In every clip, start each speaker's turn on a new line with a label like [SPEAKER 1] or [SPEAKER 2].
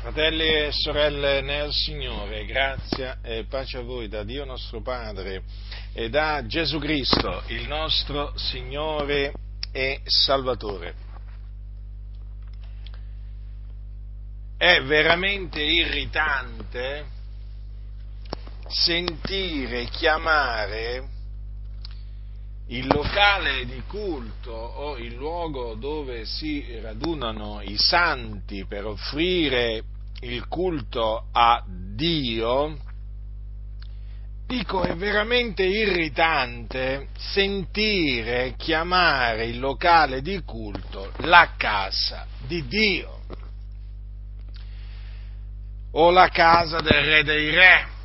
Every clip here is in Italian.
[SPEAKER 1] Fratelli e sorelle nel Signore, grazia e pace a voi da Dio nostro Padre e da Gesù Cristo, il nostro Signore e Salvatore. È veramente irritante sentire chiamare il locale di culto o il luogo dove si radunano i santi per offrire il culto a Dio, dico è veramente irritante sentire chiamare il locale di culto la casa di Dio o la casa del re dei re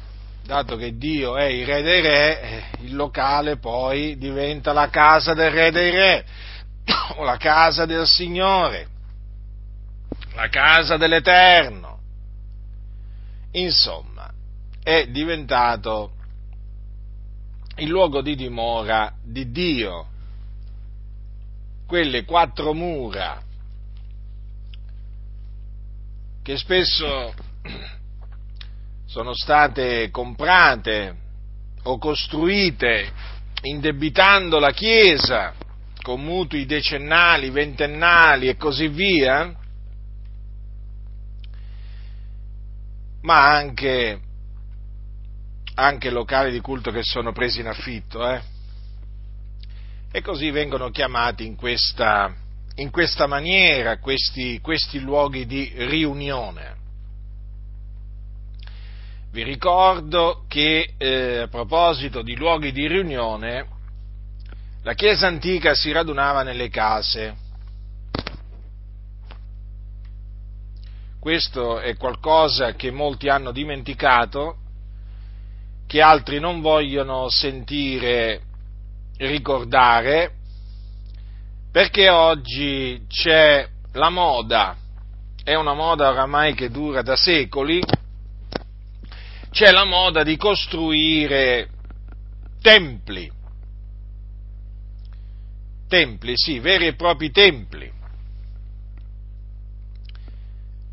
[SPEAKER 1] dato che Dio è il re dei re, eh, il locale poi diventa la casa del re dei re, o la casa del Signore, la casa dell'Eterno. Insomma, è diventato il luogo di dimora di Dio, quelle quattro mura che spesso sono state comprate o costruite indebitando la Chiesa con mutui decennali, ventennali e così via, ma anche, anche locali di culto che sono presi in affitto, eh? e così vengono chiamati in questa, in questa maniera questi, questi luoghi di riunione. Vi ricordo che eh, a proposito di luoghi di riunione, la Chiesa antica si radunava nelle case. Questo è qualcosa che molti hanno dimenticato, che altri non vogliono sentire ricordare, perché oggi c'è la moda, è una moda oramai che dura da secoli, c'è la moda di costruire templi, templi, sì, veri e propri templi.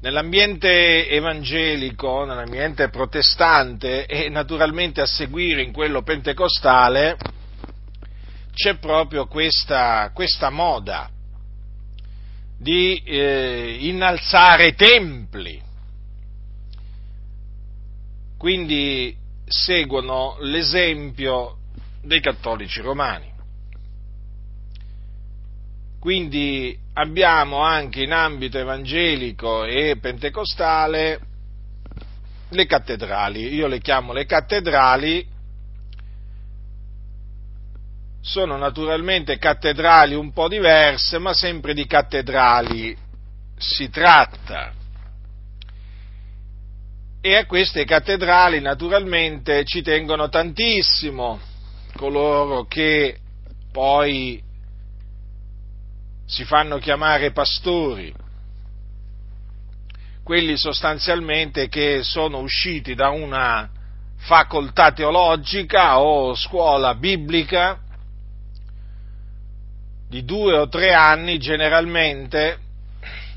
[SPEAKER 1] Nell'ambiente evangelico, nell'ambiente protestante e naturalmente a seguire in quello pentecostale c'è proprio questa, questa moda di eh, innalzare templi quindi seguono l'esempio dei cattolici romani. Quindi abbiamo anche in ambito evangelico e pentecostale le cattedrali, io le chiamo le cattedrali, sono naturalmente cattedrali un po' diverse, ma sempre di cattedrali si tratta e a queste cattedrali naturalmente ci tengono tantissimo coloro che poi si fanno chiamare pastori, quelli sostanzialmente che sono usciti da una facoltà teologica o scuola biblica di due o tre anni generalmente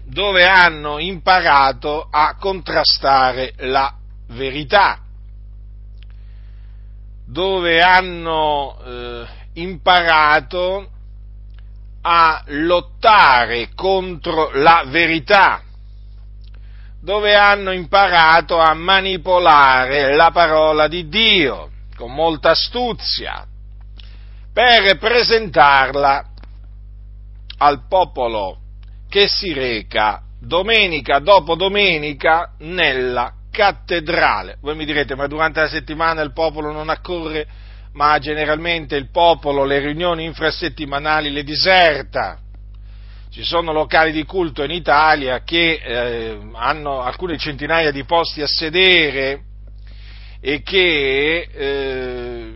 [SPEAKER 1] dove hanno imparato a contrastare la verità, dove hanno eh, imparato a lottare contro la verità, dove hanno imparato a manipolare la parola di Dio con molta astuzia per presentarla al popolo che si reca domenica dopo domenica nella cattedrale. Voi mi direte, ma durante la settimana il popolo non accorre, ma generalmente il popolo le riunioni infrasettimanali le diserta. Ci sono locali di culto in Italia che eh, hanno alcune centinaia di posti a sedere e che eh,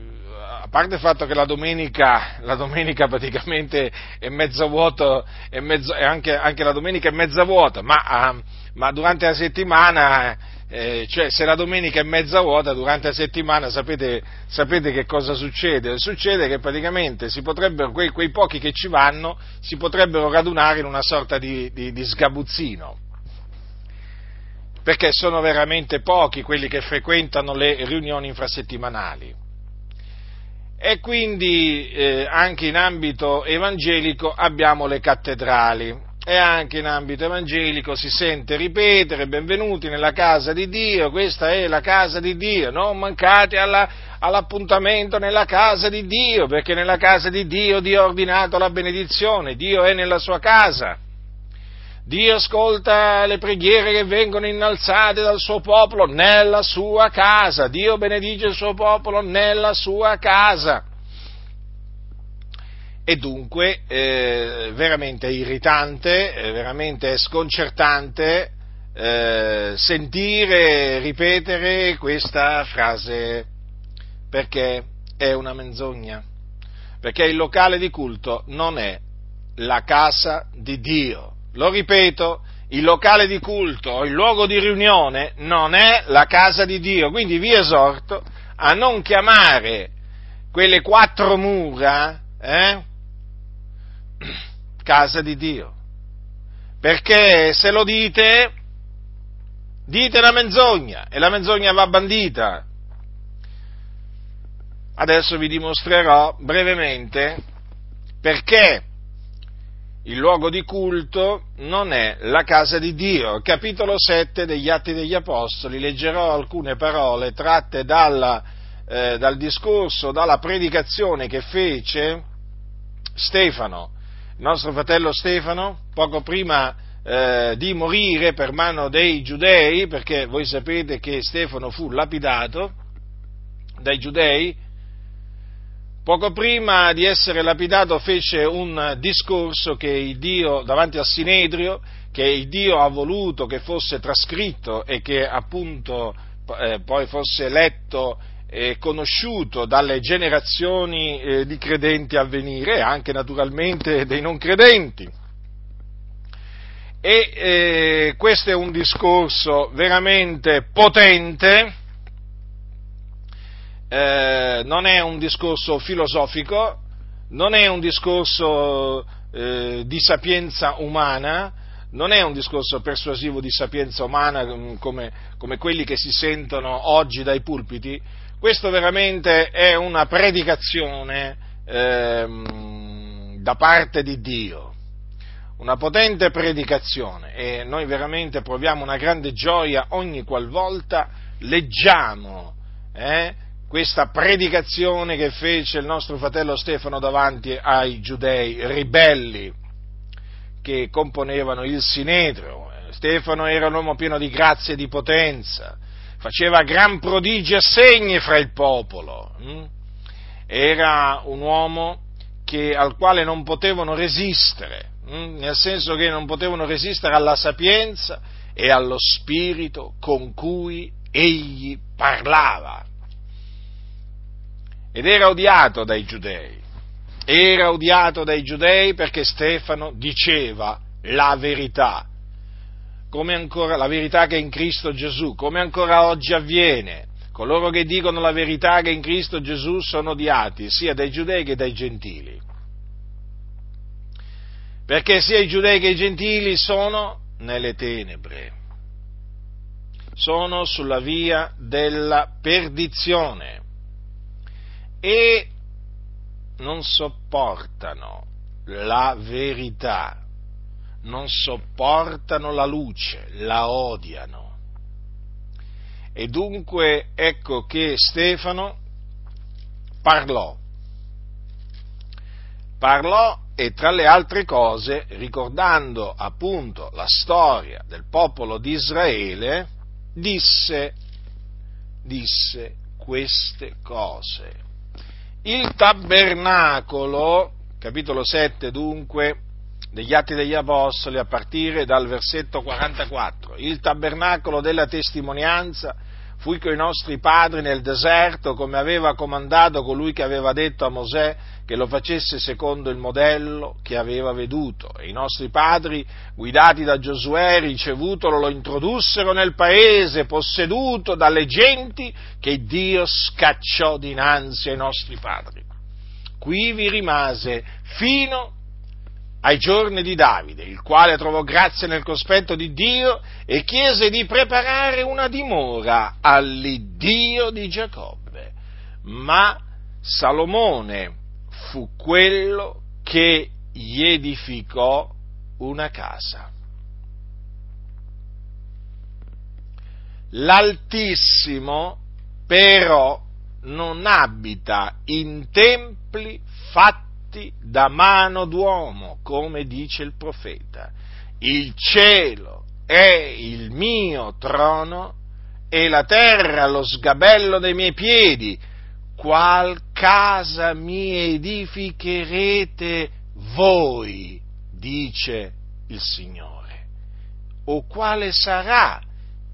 [SPEAKER 1] parte il fatto che la domenica, la domenica praticamente è mezza vuota, è mezzo, anche, anche, la domenica è mezza vuota, ma, uh, ma durante la settimana, eh, cioè se la domenica è mezza vuota, durante la settimana sapete, sapete che cosa succede? Succede che praticamente quei, quei, pochi che ci vanno, si potrebbero radunare in una sorta di, di, di sgabuzzino perché sono veramente pochi quelli che frequentano le riunioni infrasettimanali. E quindi eh, anche in ambito evangelico abbiamo le cattedrali e anche in ambito evangelico si sente ripetere benvenuti nella casa di Dio, questa è la casa di Dio, non mancate alla, all'appuntamento nella casa di Dio, perché nella casa di Dio Dio ha ordinato la benedizione, Dio è nella sua casa. Dio ascolta le preghiere che vengono innalzate dal suo popolo nella sua casa. Dio benedice il suo popolo nella sua casa. E dunque eh, veramente irritante, eh, veramente sconcertante eh, sentire ripetere questa frase perché è una menzogna. Perché il locale di culto non è la casa di Dio lo ripeto, il locale di culto, il luogo di riunione non è la casa di Dio, quindi vi esorto a non chiamare quelle quattro mura eh, casa di Dio, perché se lo dite, dite la menzogna e la menzogna va bandita. Adesso vi dimostrerò brevemente perché il luogo di culto non è la casa di Dio. Capitolo 7 degli Atti degli Apostoli, leggerò alcune parole tratte dalla, eh, dal discorso, dalla predicazione che fece Stefano, nostro fratello Stefano, poco prima eh, di morire per mano dei giudei, perché voi sapete che Stefano fu lapidato dai giudei, Poco prima di essere lapidato fece un discorso che Dio, davanti al Sinedrio, che il Dio ha voluto che fosse trascritto e che appunto eh, poi fosse letto e conosciuto dalle generazioni eh, di credenti a venire e anche naturalmente dei non credenti. E eh, questo è un discorso veramente potente, eh, non è un discorso filosofico, non è un discorso eh, di sapienza umana, non è un discorso persuasivo di sapienza umana mm, come, come quelli che si sentono oggi dai pulpiti, questo veramente è una predicazione ehm, da parte di Dio, una potente predicazione. E noi veramente proviamo una grande gioia ogni qualvolta leggiamo eh, questa predicazione che fece il nostro fratello Stefano davanti ai giudei ribelli che componevano il Sinedrio. Stefano era un uomo pieno di grazia e di potenza, faceva gran prodigi e segni fra il popolo, hm? era un uomo che, al quale non potevano resistere, hm? nel senso che non potevano resistere alla sapienza e allo spirito con cui egli parlava ed era odiato dai giudei. Era odiato dai giudei perché Stefano diceva la verità, come ancora la verità che è in Cristo Gesù, come ancora oggi avviene. Coloro che dicono la verità che è in Cristo Gesù sono odiati sia dai giudei che dai gentili. Perché sia i giudei che i gentili sono nelle tenebre, sono sulla via della perdizione e non sopportano la verità, non sopportano la luce, la odiano. E dunque ecco che Stefano parlò, parlò e tra le altre cose, ricordando appunto la storia del popolo di Israele, disse, disse queste cose il tabernacolo, capitolo 7 dunque, degli Atti degli Apostoli a partire dal versetto 44, il tabernacolo della testimonianza fu con i nostri padri nel deserto, come aveva comandato colui che aveva detto a Mosè che lo facesse secondo il modello che aveva veduto. E i nostri padri, guidati da Giosuè, ricevutolo, lo introdussero nel paese, posseduto dalle genti che Dio scacciò dinanzi ai nostri padri. Qui vi rimase fino ai giorni di Davide, il quale trovò grazia nel cospetto di Dio e chiese di preparare una dimora all'Iddio di Giacobbe. Ma Salomone fu quello che gli edificò una casa. L'Altissimo però non abita in templi fatti da mano d'uomo, come dice il profeta. Il cielo è il mio trono e la terra lo sgabello dei miei piedi. Qual casa mi edificherete voi, dice il Signore? O quale sarà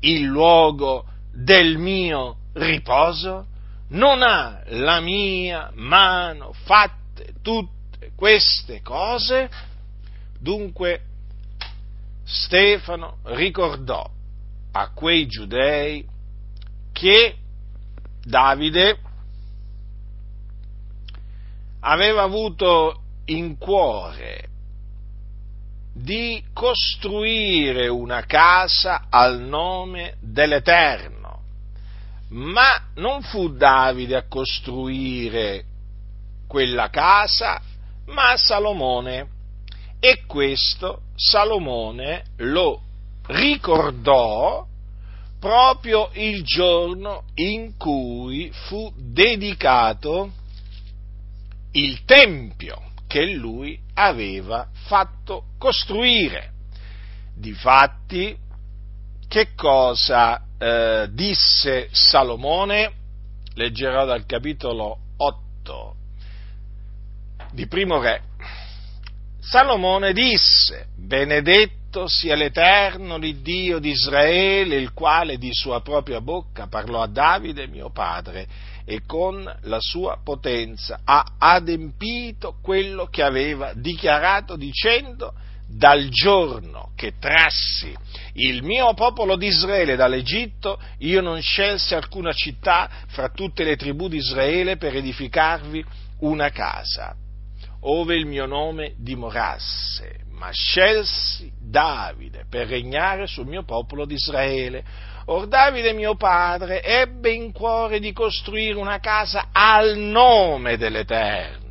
[SPEAKER 1] il luogo del mio riposo? Non ha la mia mano fatte tutte queste cose? Dunque Stefano ricordò a quei giudei che Davide aveva avuto in cuore di costruire una casa al nome dell'Eterno ma non fu Davide a costruire quella casa, ma Salomone. E questo Salomone lo ricordò proprio il giorno in cui fu dedicato il tempio che lui aveva fatto costruire. Difatti, che cosa eh, disse Salomone, leggerò dal capitolo 8 di Primo Re, Salomone disse, benedetto sia l'Eterno, l'Iddio di Israele, il quale di sua propria bocca parlò a Davide, mio padre, e con la sua potenza ha adempito quello che aveva dichiarato dicendo, dal giorno che trassi il mio popolo di Israele dall'Egitto, io non scelsi alcuna città fra tutte le tribù di Israele per edificarvi una casa, ove il mio nome dimorasse, ma scelsi Davide per regnare sul mio popolo di Israele. Or Davide mio padre ebbe in cuore di costruire una casa al nome dell'Eterno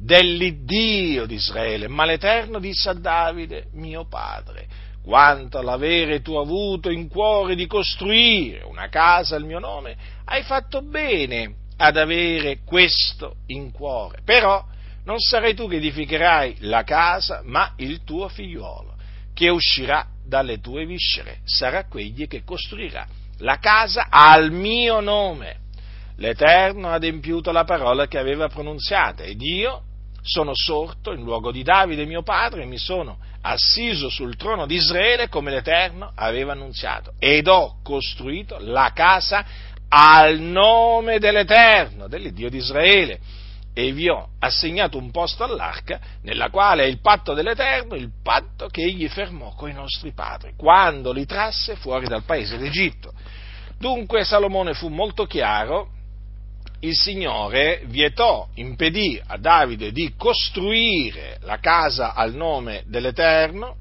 [SPEAKER 1] dell'Iddio di Israele, ma l'Eterno disse a Davide, mio padre, quanto all'avere tu avuto in cuore di costruire una casa al mio nome, hai fatto bene ad avere questo in cuore. Però non sarai tu che edificherai la casa, ma il tuo figliuolo, che uscirà dalle tue viscere, sarà quegli che costruirà la casa al mio nome. L'Eterno ha adempiuto la parola che aveva pronunziata ed io sono sorto in luogo di Davide mio padre e mi sono assiso sul trono di Israele come l'Eterno aveva annunziato ed ho costruito la casa al nome dell'Eterno, dell'Iddio di Israele e vi ho assegnato un posto all'arca nella quale è il patto dell'Eterno, il patto che egli fermò con i nostri padri quando li trasse fuori dal paese d'Egitto. Dunque Salomone fu molto chiaro il Signore vietò, impedì a Davide di costruire la casa al nome dell'Eterno,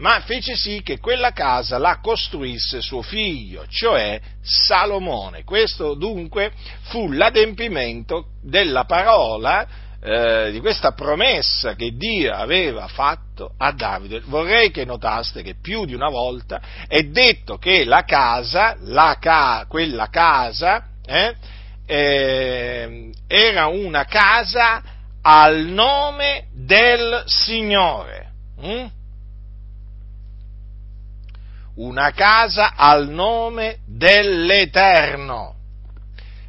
[SPEAKER 1] ma fece sì che quella casa la costruisse suo figlio, cioè Salomone. Questo dunque fu l'adempimento della parola, eh, di questa promessa che Dio aveva fatto a Davide. Vorrei che notaste che più di una volta è detto che la casa, la ca- quella casa, eh, eh, era una casa al nome del Signore. Hm? Una casa al nome dell'Eterno.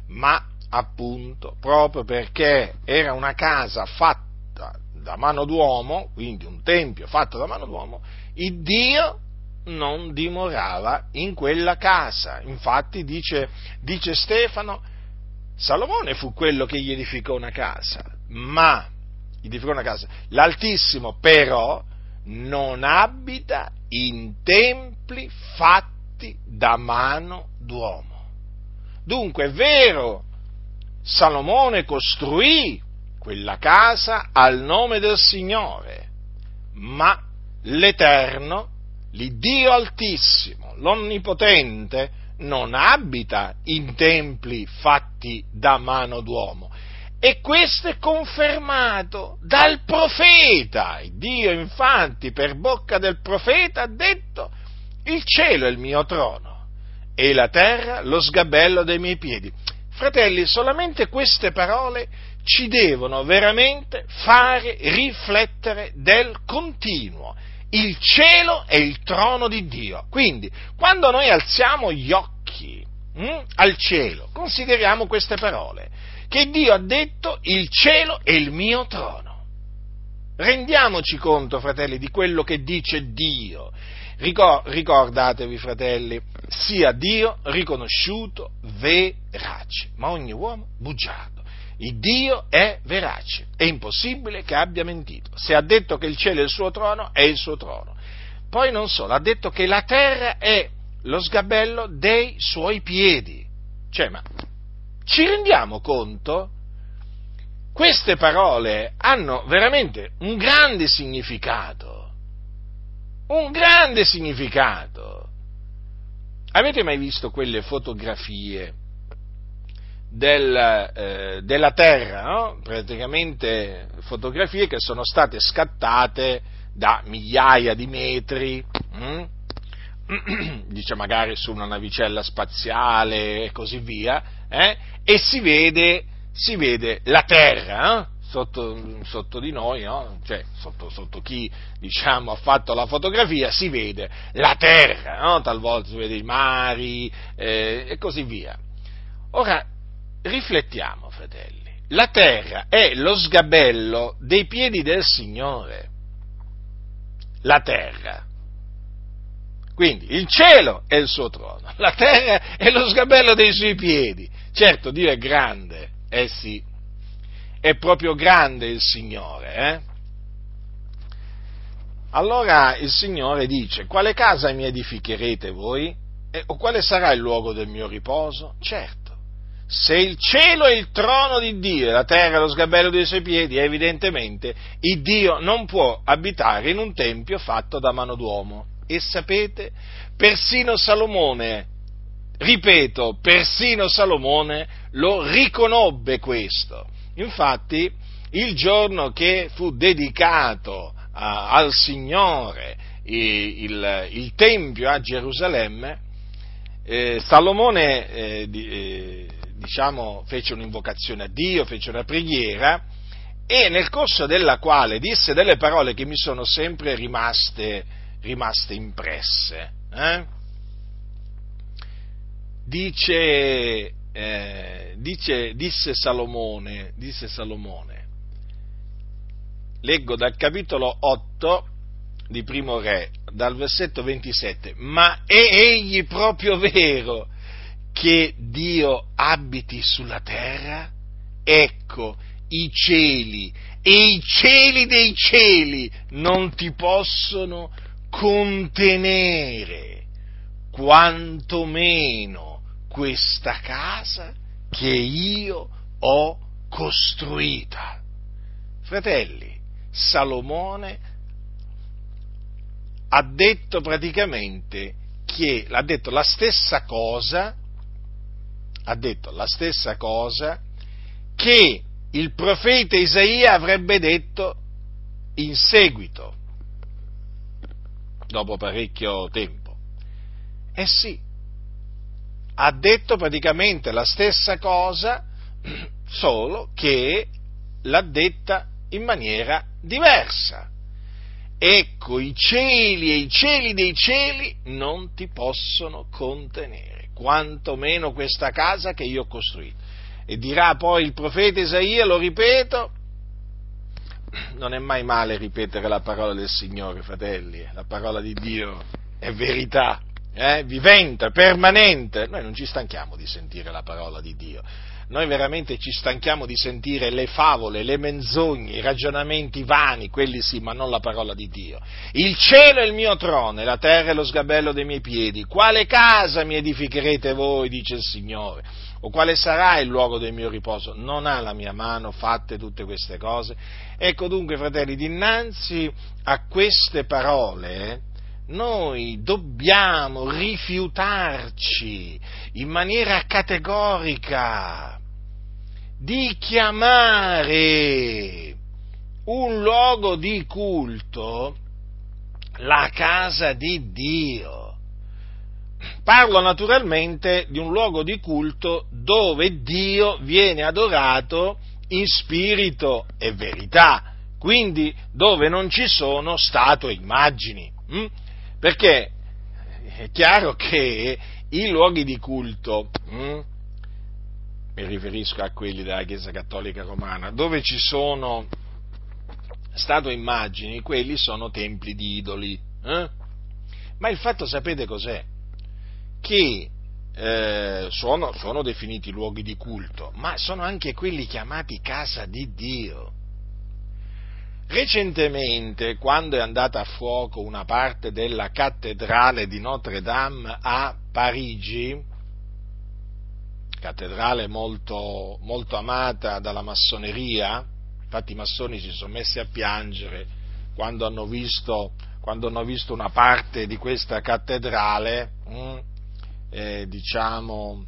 [SPEAKER 1] Ma appunto, proprio perché era una casa fatta da mano d'uomo, quindi un tempio fatto da mano d'uomo, il Dio non dimorava in quella casa. Infatti dice, dice Stefano, Salomone fu quello che gli edificò una casa, ma edificò una casa. L'Altissimo però non abita in templi fatti da mano d'uomo. Dunque è vero, Salomone costruì quella casa al nome del Signore, ma l'Eterno, l'Iddio Altissimo, l'Onnipotente, non abita in templi fatti da mano d'uomo. E questo è confermato dal profeta. Dio infatti per bocca del profeta ha detto il cielo è il mio trono e la terra lo sgabello dei miei piedi. Fratelli, solamente queste parole ci devono veramente fare riflettere del continuo. Il cielo è il trono di Dio. Quindi, quando noi alziamo gli occhi hm, al cielo, consideriamo queste parole, che Dio ha detto il cielo è il mio trono. Rendiamoci conto, fratelli, di quello che dice Dio. Ricordatevi, fratelli, sia Dio riconosciuto verace, ma ogni uomo bugiardo. Il Dio è verace, è impossibile che abbia mentito. Se ha detto che il cielo è il suo trono, è il suo trono. Poi non solo, ha detto che la terra è lo sgabello dei suoi piedi. Cioè, ma ci rendiamo conto? Queste parole hanno veramente un grande significato. Un grande significato. Avete mai visto quelle fotografie del, eh, della Terra, no? praticamente fotografie che sono state scattate da migliaia di metri, hm? dice magari su una navicella spaziale e così via, eh? e si vede, si vede, la Terra eh? sotto, sotto, di noi, no? cioè sotto, sotto, chi diciamo, ha fatto la fotografia, si vede la Terra, no? talvolta si vede i mari eh, e così via. Ora, riflettiamo, fratelli, la terra è lo sgabello dei piedi del Signore. La terra. Quindi il cielo è il suo trono, la terra è lo sgabello dei suoi piedi. Certo, Dio è grande, eh sì, è proprio grande il Signore, eh? Allora il Signore dice, quale casa mi edificherete voi? O quale sarà il luogo del mio riposo? Certo se il cielo è il trono di Dio e la terra è lo sgabello dei suoi piedi, evidentemente il Dio non può abitare in un tempio fatto da mano d'uomo. E sapete, persino Salomone, ripeto, persino Salomone lo riconobbe questo. Infatti, il giorno che fu dedicato a, al Signore il, il, il, Tempio a Gerusalemme, eh, Salomone eh, eh, diciamo, fece un'invocazione a Dio, fece una preghiera e nel corso della quale disse delle parole che mi sono sempre rimaste, rimaste impresse. Eh? Dice, eh, dice, disse Salomone, disse Salomone, leggo dal capitolo 8 di Primo Re, dal versetto 27, ma è egli proprio vero che Dio abiti sulla terra? Ecco, i cieli e i cieli dei cieli non ti possono contenere, quantomeno questa casa che io ho costruita. Fratelli, Salomone ha detto praticamente che, ha detto la stessa cosa ha detto la stessa cosa che il profeta Isaia avrebbe detto in seguito, dopo parecchio tempo. Eh sì, ha detto praticamente la stessa cosa, solo che l'ha detta in maniera diversa. Ecco, i cieli e i cieli dei cieli non ti possono contenere quantomeno questa casa che io ho costruito. E dirà poi il profeta Isaia, lo ripeto, non è mai male ripetere la parola del Signore, fratelli, la parola di Dio è verità, eh, vivente, permanente. Noi non ci stanchiamo di sentire la parola di Dio. Noi veramente ci stanchiamo di sentire le favole, le menzogne, i ragionamenti vani, quelli sì, ma non la parola di Dio. Il cielo è il mio trono e la terra è lo sgabello dei miei piedi. Quale casa mi edificherete voi, dice il Signore? O quale sarà il luogo del mio riposo? Non ha la mia mano fatte tutte queste cose? Ecco dunque, fratelli, dinanzi a queste parole, noi dobbiamo rifiutarci in maniera categorica di chiamare un luogo di culto la casa di Dio. Parlo naturalmente di un luogo di culto dove Dio viene adorato in spirito e verità, quindi dove non ci sono statue immagini. Hm? Perché è chiaro che i luoghi di culto, hm, mi riferisco a quelli della Chiesa Cattolica Romana, dove ci sono statue immagini, quelli sono templi di idoli. Eh? Ma il fatto sapete cos'è? Che eh, sono, sono definiti luoghi di culto, ma sono anche quelli chiamati casa di Dio. Recentemente, quando è andata a fuoco una parte della cattedrale di Notre Dame a Parigi, cattedrale molto, molto amata dalla massoneria, infatti i massoni si sono messi a piangere quando hanno visto, quando hanno visto una parte di questa cattedrale, mh, hm, eh, diciamo,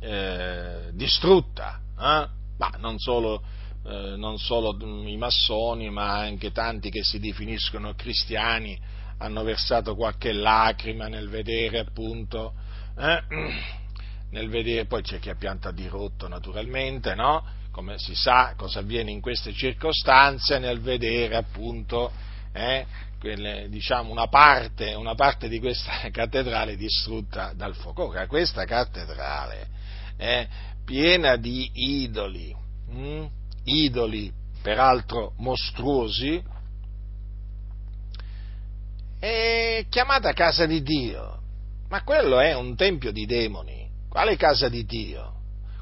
[SPEAKER 1] eh, distrutta, eh? ma non solo eh, non solo i massoni, ma anche tanti che si definiscono cristiani hanno versato qualche lacrima nel vedere appunto, eh, nel vedere, poi c'è chi ha pianta di rotto naturalmente, no? Come si sa cosa avviene in queste circostanze nel vedere appunto eh, quelle, diciamo, una, parte, una parte di questa cattedrale distrutta dal fuoco. Ora, questa cattedrale è piena di idoli. Hm? idoli peraltro mostruosi, è chiamata casa di Dio, ma quello è un tempio di demoni. Quale casa di Dio?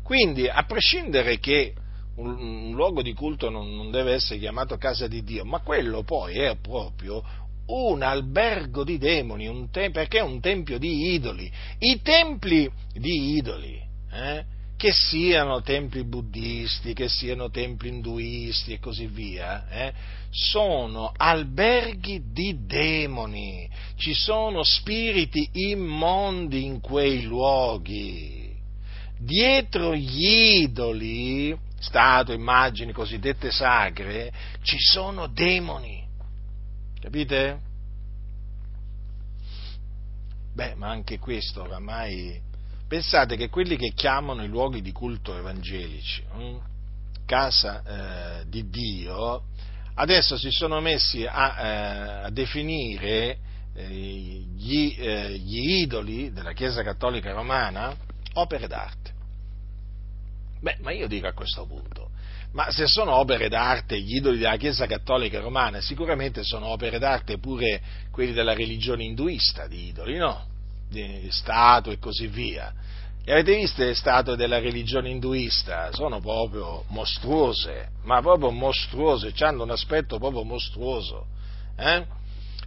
[SPEAKER 1] Quindi, a prescindere che un, un luogo di culto non, non, deve essere chiamato casa di Dio, ma quello poi è proprio un albergo di demoni, un te- perché è un tempio di idoli. I templi di idoli eh, che siano templi buddisti, che siano templi induisti e così via, eh, sono alberghi di demoni, ci sono spiriti immondi in quei luoghi. Dietro gli idoli, statue, immagini cosiddette sacre, ci sono demoni. Capite? Beh, ma anche questo oramai Pensate che quelli che chiamano i luoghi di culto evangelici hm, casa eh, di Dio, adesso si sono messi a, eh, a definire eh, gli, eh, gli idoli della Chiesa Cattolica Romana opere d'arte. Beh, ma io dico a questo punto, ma se sono opere d'arte gli idoli della Chiesa Cattolica Romana, sicuramente sono opere d'arte pure quelli della religione induista di idoli, no? di statue e così via. E avete visto le statue della religione induista? Sono proprio mostruose, ma proprio mostruose, hanno un aspetto proprio mostruoso. Eh?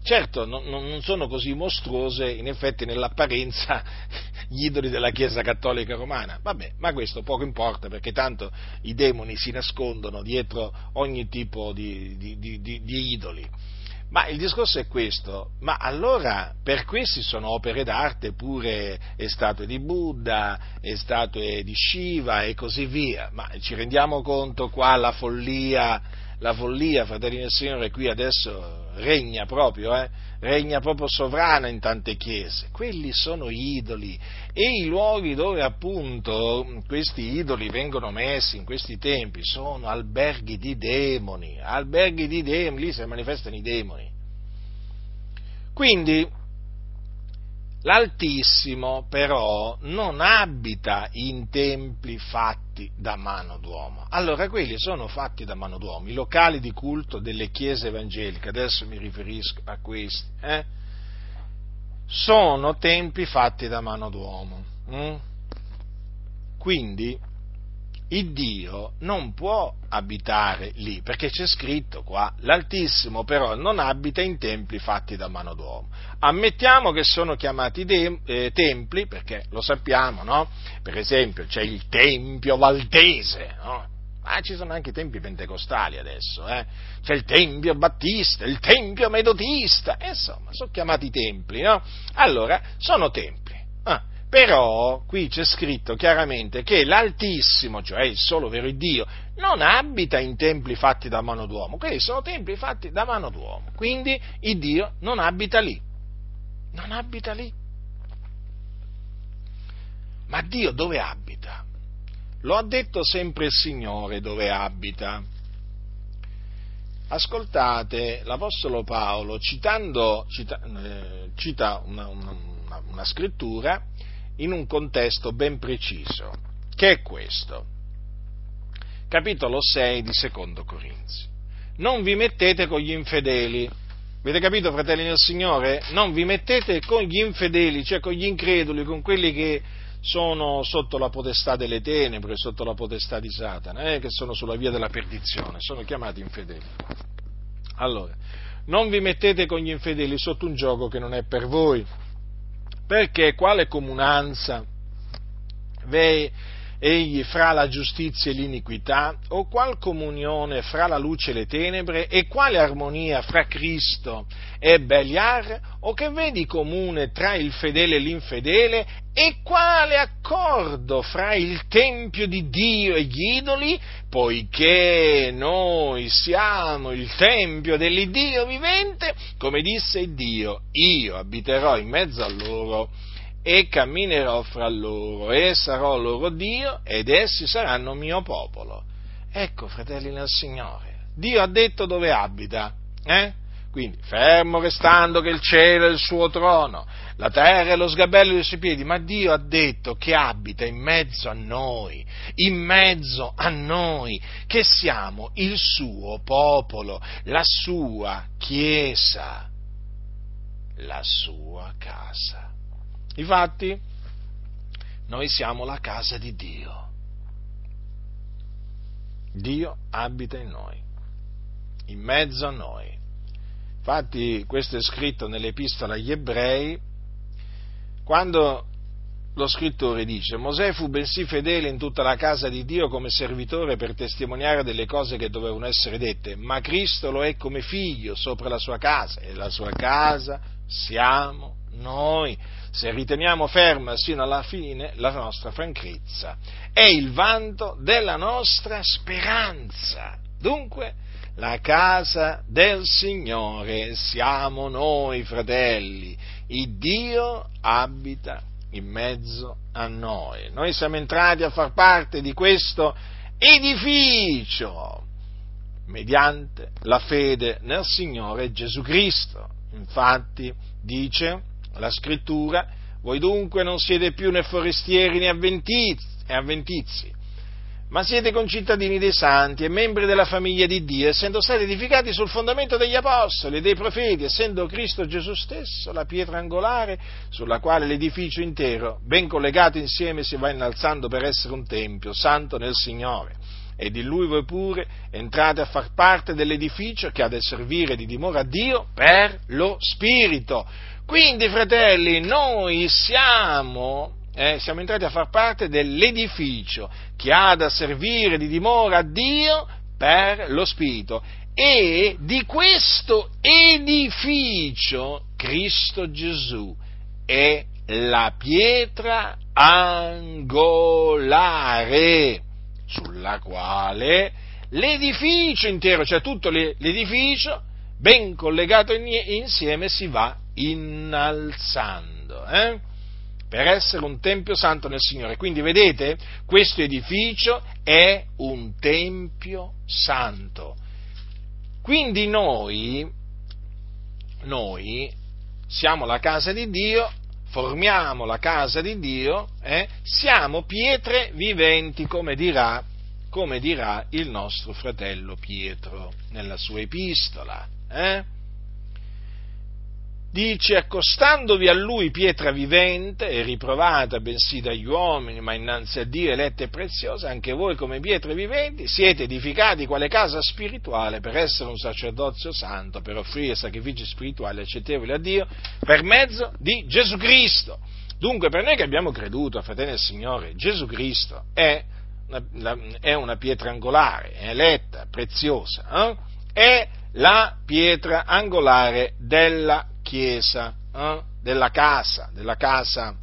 [SPEAKER 1] Certo, non, non, sono così mostruose in effetti nell'apparenza gli idoli della Chiesa Cattolica Romana. Vabbè, ma questo poco importa perché tanto i demoni si nascondono dietro ogni tipo di, di, di, di idoli. Ma il discorso è questo, ma allora per questi sono opere d'arte pure statue di Buddha, statue di Shiva e così via, ma ci rendiamo conto qua la follia, la follia, fratelli del Signore, qui adesso regna proprio, eh? regna proprio sovrana in tante chiese. Quelli sono idoli e i luoghi dove appunto questi idoli vengono messi in questi tempi sono alberghi di demoni, alberghi di demoni, lì si manifestano i demoni. Quindi L'Altissimo però non abita in templi fatti da mano d'uomo. Allora quelli sono fatti da mano d'uomo, i locali di culto delle chiese evangeliche, adesso mi riferisco a questi. Eh? sono templi fatti da mano d'uomo. Mm? Quindi il Dio non può abitare lì, perché c'è scritto qua, l'Altissimo però non abita in templi fatti da mano d'uomo. Ammettiamo che sono chiamati de- eh, templi, perché lo sappiamo, no? Per esempio c'è il Tempio Valdese, no? Ma ci sono anche i tempi pentecostali adesso, eh? C'è il Tempio Battista, il Tempio Medotista, insomma, sono chiamati templi, no? Allora, sono templi. Ah, però qui c'è scritto chiaramente che l'Altissimo, cioè il solo vero Dio, non abita in templi fatti da mano d'uomo, quelli sono templi fatti da mano d'uomo, quindi il Dio non abita lì, non abita lì. Ma Dio dove abita? Lo ha detto sempre il Signore dove abita. Ascoltate, l'Apostolo Paolo, citando, cita, eh, cita una, una, una, scrittura in un contesto ben preciso, che è questo. Capitolo 6 di Secondo Corinzi. Non vi mettete con gli infedeli. Avete capito, fratelli del Signore? Non vi mettete con gli infedeli, cioè con gli increduli, con quelli che sono sotto la potestà delle tenebre, sotto la potestà di Satana, eh, che sono sulla via della perdizione, sono chiamati infedeli. Allora, non vi mettete con gli infedeli sotto un gioco che non è per voi, perché quale comunanza egli fra la giustizia e l'iniquità, o qual comunione fra la luce e le tenebre, e quale armonia fra Cristo e Beliar, o che vedi comune tra il fedele e l'infedele, e quale accordo fra il Tempio di Dio e gli idoli, poiché noi siamo il Tempio dell'Iddio vivente, come disse Dio, io abiterò in mezzo a loro e camminerò fra loro e sarò loro Dio ed essi saranno mio popolo. Ecco, fratelli nel Signore, Dio ha detto dove abita, eh? Quindi, fermo restando che il cielo è il suo trono, la terra è lo sgabello dei suoi piedi, ma Dio ha detto che abita in mezzo a noi, in mezzo a noi, che siamo il suo popolo, la sua chiesa, la sua casa. Infatti, noi siamo la casa di Dio. Dio abita in noi, in mezzo a noi. Infatti questo è scritto nell'epistola agli ebrei, quando lo scrittore dice, Mosè fu bensì fedele in tutta la casa di Dio come servitore per testimoniare delle cose che dovevano essere dette, ma Cristo lo è come figlio sopra la sua casa e la sua casa siamo noi se riteniamo ferma sino alla fine la nostra franchezza, è il vanto della nostra speranza. Dunque, la casa del Signore siamo noi, fratelli. Il Dio abita in mezzo a noi. Noi siamo entrati a far parte di questo edificio mediante la fede nel Signore Gesù Cristo. Infatti dice la scrittura, voi dunque non siete più né forestieri né avventizi, ma siete concittadini dei santi e membri della famiglia di Dio, essendo stati edificati sul fondamento degli apostoli e dei profeti, essendo Cristo Gesù stesso la pietra angolare sulla quale l'edificio intero, ben collegato insieme, si va innalzando per essere un tempio santo nel Signore. Ed in lui voi pure entrate a far parte dell'edificio che ha da servire di dimora a Dio per lo Spirito quindi, fratelli, noi siamo, eh, siamo entrati a far parte dell'edificio che ha da servire di dimora a Dio per lo Spirito. E di questo edificio Cristo Gesù è la pietra angolare sulla quale l'edificio intero, cioè tutto l'edificio, ben collegato insieme, si va innalzando, eh? per essere un tempio santo nel Signore. Quindi vedete, questo edificio è un tempio santo. Quindi noi, noi siamo la casa di Dio, formiamo la casa di Dio, eh? siamo pietre viventi, come dirà, come dirà il nostro fratello Pietro nella sua epistola. Eh? Dice, accostandovi a lui pietra vivente e riprovata bensì dagli uomini, ma innanzi a Dio eletta e preziosa, anche voi come pietre viventi siete edificati quale casa spirituale per essere un sacerdozio santo, per offrire sacrifici spirituali accettevoli a Dio per mezzo di Gesù Cristo. Dunque, per noi che abbiamo creduto, fratelli del Signore, Gesù Cristo è una, è una pietra angolare, è eletta, preziosa, eh? è la pietra angolare della chiesa, eh? della casa, della casa,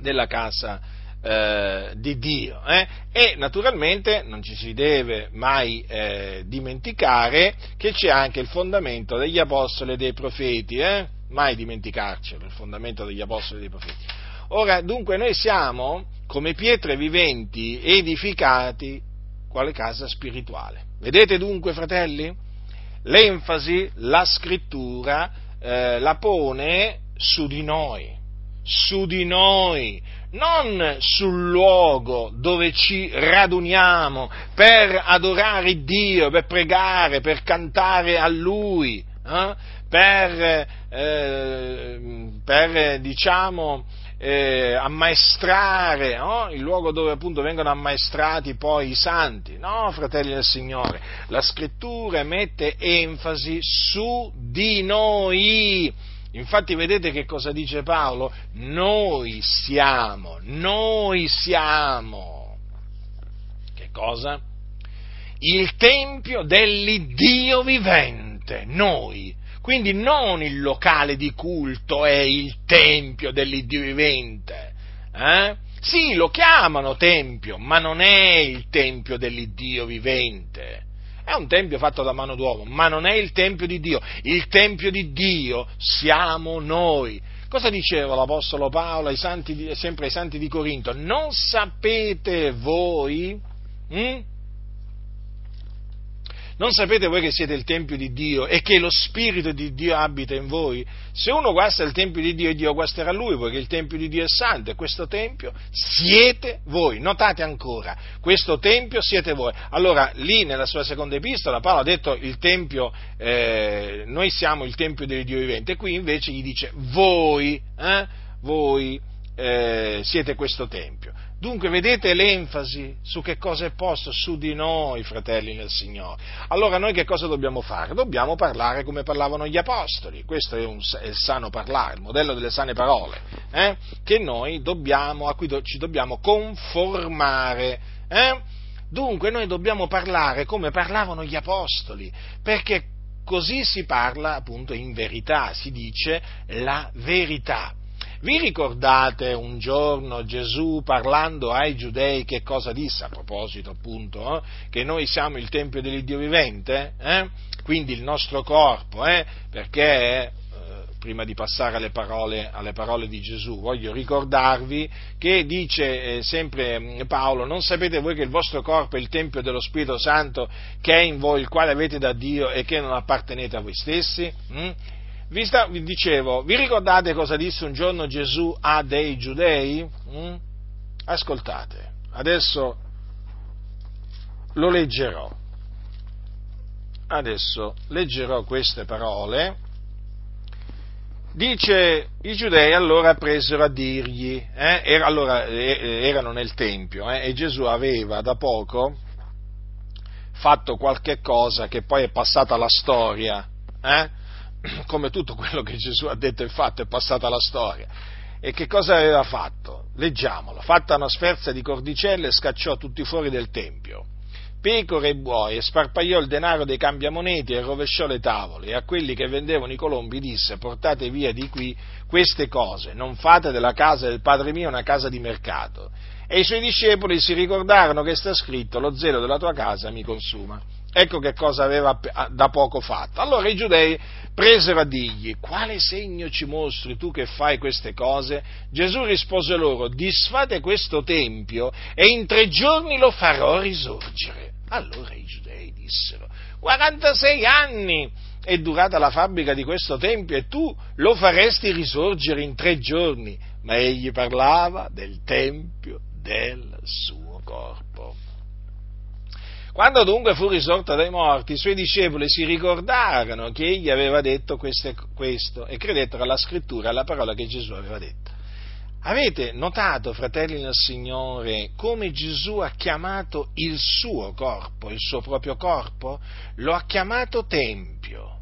[SPEAKER 1] della casa eh, di Dio. Eh? E naturalmente non ci si deve mai eh, dimenticare che c'è anche il fondamento degli apostoli e dei profeti, eh? mai dimenticarcelo, il fondamento degli apostoli e dei profeti. Ora, dunque, noi siamo come pietre viventi edificati quale casa spirituale. Vedete dunque, fratelli? L'enfasi, la scrittura eh, la pone su di noi, su di noi, non sul luogo dove ci raduniamo per adorare Dio, per pregare, per cantare a Lui, eh? per, eh, per, diciamo, eh, ammaestrare, no? il luogo dove appunto vengono ammaestrati poi i santi. No, fratelli del Signore, la scrittura mette enfasi su di noi. Infatti vedete che cosa dice Paolo? Noi siamo, noi siamo. Che cosa? Il tempio dell'Iddio vivente, noi quindi non il locale di culto è il tempio dell'Iddio vivente. Eh? Sì, lo chiamano tempio, ma non è il tempio dell'Iddio vivente. È un tempio fatto da mano d'uomo, ma non è il tempio di Dio. Il tempio di Dio siamo noi. Cosa diceva l'Apostolo Paolo ai santi, sempre ai santi di Corinto? Non sapete voi? Hm? Non sapete voi che siete il Tempio di Dio e che lo Spirito di Dio abita in voi? Se uno guasta il Tempio di Dio, Dio guasterà lui, poiché il Tempio di Dio è santo e questo Tempio siete voi. Notate ancora, questo Tempio siete voi. Allora, lì nella sua seconda epistola Paolo ha detto il Tempio, eh, noi siamo il Tempio del Dio vivente, e qui invece gli dice voi, eh, voi eh, siete questo Tempio. Dunque vedete l'enfasi su che cosa è posto? Su di noi, fratelli nel Signore. Allora noi che cosa dobbiamo fare? Dobbiamo parlare come parlavano gli apostoli, questo è, un, è il sano parlare, il modello delle sane parole, eh? che noi dobbiamo, a cui do, ci dobbiamo conformare. Eh? Dunque noi dobbiamo parlare come parlavano gli apostoli, perché così si parla appunto in verità, si dice la verità. Vi ricordate un giorno Gesù parlando ai giudei che cosa disse a proposito appunto eh? che noi siamo il Tempio dell'Iddio vivente? Eh? Quindi il nostro corpo, eh? perché eh, prima di passare alle parole, alle parole, di Gesù, voglio ricordarvi che dice eh, sempre mm, Paolo, non sapete voi che il vostro corpo è il Tempio dello Spirito Santo che è in voi, il quale avete da Dio e che non appartenete a voi stessi? Mm? Vi, sta, vi, dicevo, vi ricordate cosa disse un giorno Gesù a dei giudei? Mm? Ascoltate, adesso lo leggerò. Adesso leggerò queste parole. Dice, i giudei allora presero a dirgli, eh, era, allora eh, erano nel Tempio eh, e Gesù aveva da poco fatto qualche cosa che poi è passata alla storia, eh, come tutto quello che Gesù ha detto e fatto è passata alla storia. E che cosa aveva fatto? Leggiamolo. Fatta una sferza di cordicelle, scacciò tutti fuori del tempio, pecore e buoi, e sparpagliò il denaro dei cambiamoneti e rovesciò le tavole. E a quelli che vendevano i colombi disse: Portate via di qui queste cose, non fate della casa del Padre mio una casa di mercato. E i suoi discepoli si ricordarono che sta scritto: Lo zelo della tua casa mi consuma. Ecco che cosa aveva da poco fatto. Allora i giudei presero a dirgli, quale segno ci mostri tu che fai queste cose? Gesù rispose loro, disfate questo tempio e in tre giorni lo farò risorgere. Allora i giudei dissero, 46 anni è durata la fabbrica di questo tempio e tu lo faresti risorgere in tre giorni. Ma egli parlava del tempio del suo corpo. Quando dunque fu risorto dai morti, i suoi discepoli si ricordarono che egli aveva detto queste, questo e credettero alla scrittura, alla parola che Gesù aveva detto. Avete notato, fratelli nel Signore, come Gesù ha chiamato il suo corpo, il suo proprio corpo? Lo ha chiamato Tempio.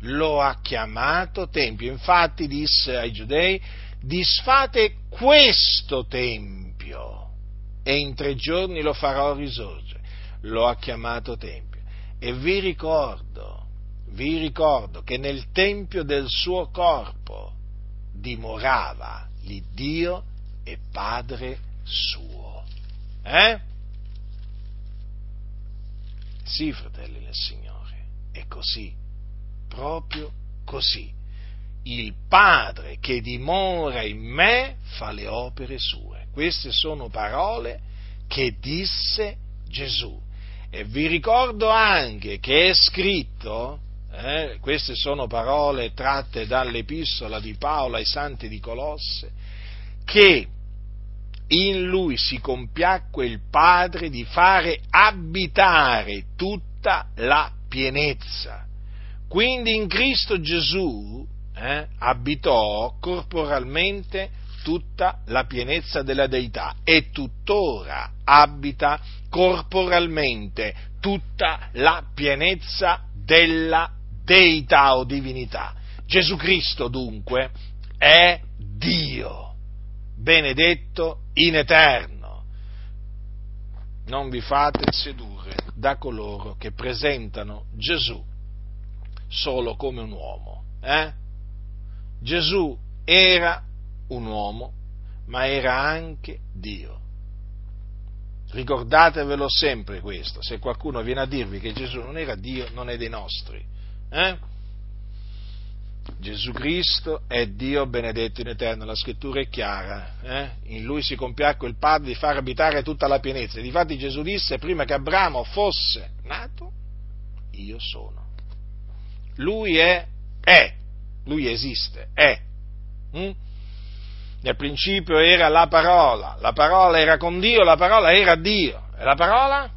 [SPEAKER 1] Lo ha chiamato Tempio. Infatti disse ai giudei, disfate questo Tempio e in tre giorni lo farò risorgere. Lo ha chiamato Tempio. E vi ricordo, vi ricordo che nel Tempio del suo corpo dimorava l'Iddio e Padre suo. Eh? Sì, fratelli del Signore, è così, proprio così. Il Padre che dimora in me fa le opere sue. Queste sono parole che disse Gesù. E vi ricordo anche che è scritto, eh, queste sono parole tratte dall'epistola di Paolo ai santi di Colosse, che in lui si compiacque il Padre di fare abitare tutta la pienezza. Quindi in Cristo Gesù eh, abitò corporalmente tutta la pienezza della deità e tuttora abita corporalmente tutta la pienezza della deità o divinità. Gesù Cristo dunque è Dio benedetto in eterno. Non vi fate sedurre da coloro che presentano Gesù solo come un uomo. Eh? Gesù era un uomo, ma era anche Dio. Ricordatevelo sempre questo, se qualcuno viene a dirvi che Gesù non era Dio, non è dei nostri. Eh? Gesù Cristo è Dio benedetto in eterno, la scrittura è chiara, eh? in lui si compiacque il Padre di far abitare tutta la pienezza. Difatti Gesù disse prima che Abramo fosse nato, io sono. Lui è, è, lui esiste, è. Mm? Nel principio era la parola, la parola era con Dio, la parola era Dio, e la parola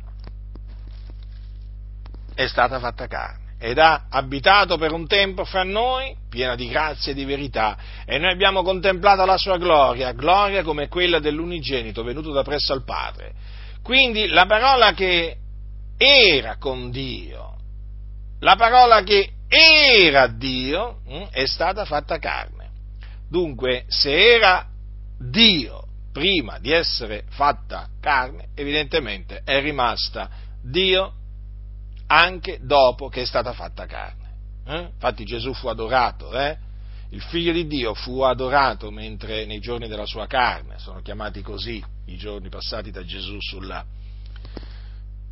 [SPEAKER 1] è stata fatta carne ed ha abitato per un tempo fra noi, piena di grazia e di verità, e noi abbiamo contemplato la sua gloria, gloria come quella dell'unigenito venuto da presso al Padre. Quindi la parola che era con Dio, la parola che era Dio, hm, è stata fatta carne. Dunque, se era Dio prima di essere fatta carne, evidentemente è rimasta Dio anche dopo che è stata fatta carne. Eh? Infatti Gesù fu adorato, eh? il figlio di Dio fu adorato mentre nei giorni della sua carne, sono chiamati così i giorni passati da Gesù sulla,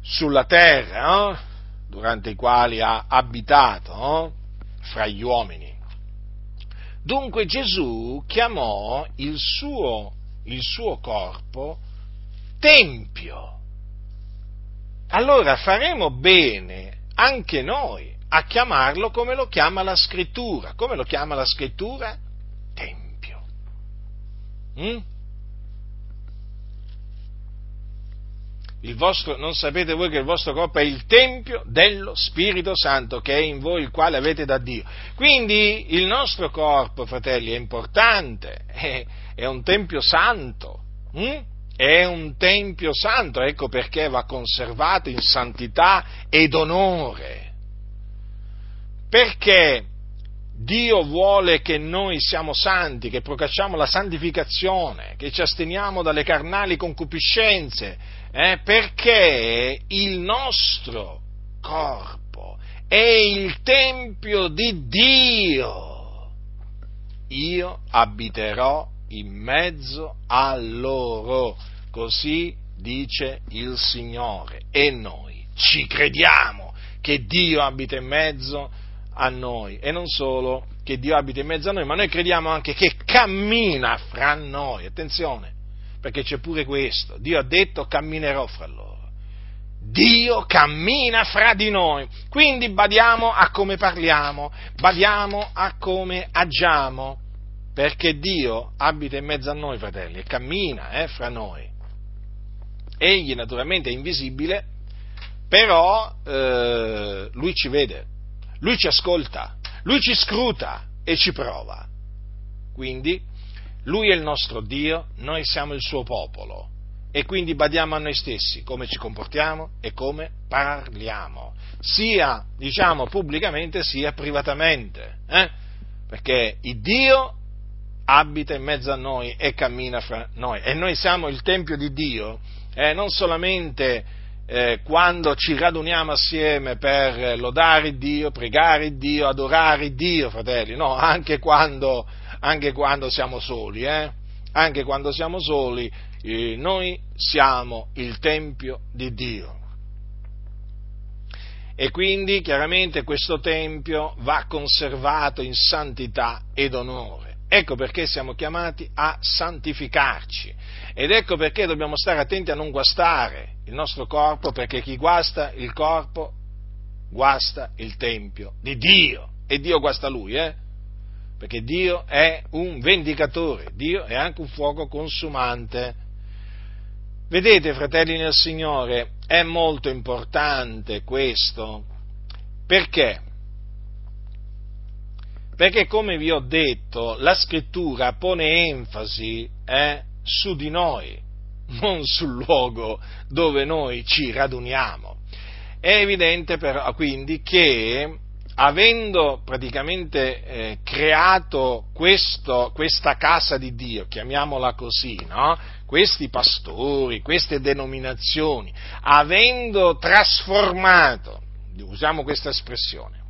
[SPEAKER 1] sulla terra, no? durante i quali ha abitato no? fra gli uomini. Dunque Gesù chiamò il suo, il suo corpo Tempio allora faremo bene anche noi a chiamarlo come lo chiama la scrittura. Come lo chiama la scrittura? Tempio. Mm? Vostro, non sapete voi che il vostro corpo è il tempio dello Spirito Santo che è in voi, il quale avete da Dio. Quindi il nostro corpo, fratelli, è importante, è, è un tempio santo. Mm? è un tempio santo, ecco perché va conservato in santità ed onore. Perché Dio vuole che noi siamo santi, che procacciamo la santificazione, che ci asteniamo dalle carnali concupiscenze, eh, perché il nostro corpo è il tempio di Dio. Io abiterò in mezzo a loro Così dice il Signore e noi ci crediamo che Dio abita in mezzo a noi e non solo che Dio abita in mezzo a noi, ma noi crediamo anche che cammina fra noi. Attenzione, perché c'è pure questo. Dio ha detto camminerò fra loro. Dio cammina fra di noi. Quindi badiamo a come parliamo, badiamo a come agiamo, perché Dio abita in mezzo a noi, fratelli, e cammina eh, fra noi. Egli naturalmente è invisibile, però eh, lui ci vede, lui ci ascolta, lui ci scruta e ci prova. Quindi lui è il nostro Dio, noi siamo il suo popolo e quindi badiamo a noi stessi come ci comportiamo e come parliamo, sia diciamo pubblicamente sia privatamente, eh? perché il Dio abita in mezzo a noi e cammina fra noi e noi siamo il Tempio di Dio, eh, non solamente eh, quando ci raduniamo assieme per lodare Dio, pregare Dio, adorare Dio, fratelli, no, anche quando, anche quando siamo soli, eh? anche quando siamo soli, eh, noi siamo il Tempio di Dio. E quindi chiaramente questo Tempio va conservato in santità ed onore. Ecco perché siamo chiamati a santificarci ed ecco perché dobbiamo stare attenti a non guastare il nostro corpo, perché chi guasta il corpo guasta il Tempio di Dio e Dio guasta lui, eh? Perché Dio è un vendicatore, Dio è anche un fuoco consumante. Vedete, fratelli nel Signore, è molto importante questo. Perché? Perché come vi ho detto, la scrittura pone enfasi eh, su di noi, non sul luogo dove noi ci raduniamo. È evidente però quindi che avendo praticamente eh, creato questo, questa casa di Dio, chiamiamola così, no? questi pastori, queste denominazioni, avendo trasformato, usiamo questa espressione,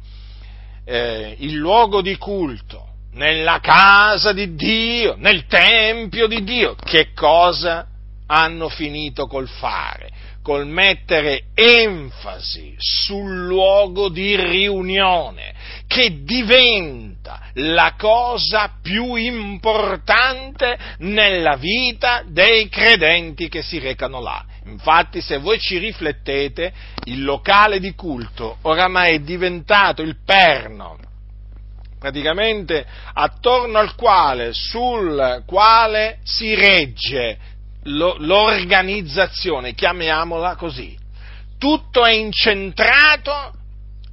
[SPEAKER 1] eh, il luogo di culto, nella casa di Dio, nel tempio di Dio, che cosa hanno finito col fare? Col mettere enfasi sul luogo di riunione, che diventa la cosa più importante nella vita dei credenti che si recano là. Infatti, se voi ci riflettete, il locale di culto oramai è diventato il perno, praticamente attorno al quale, sul quale si regge l'organizzazione, chiamiamola così. Tutto è incentrato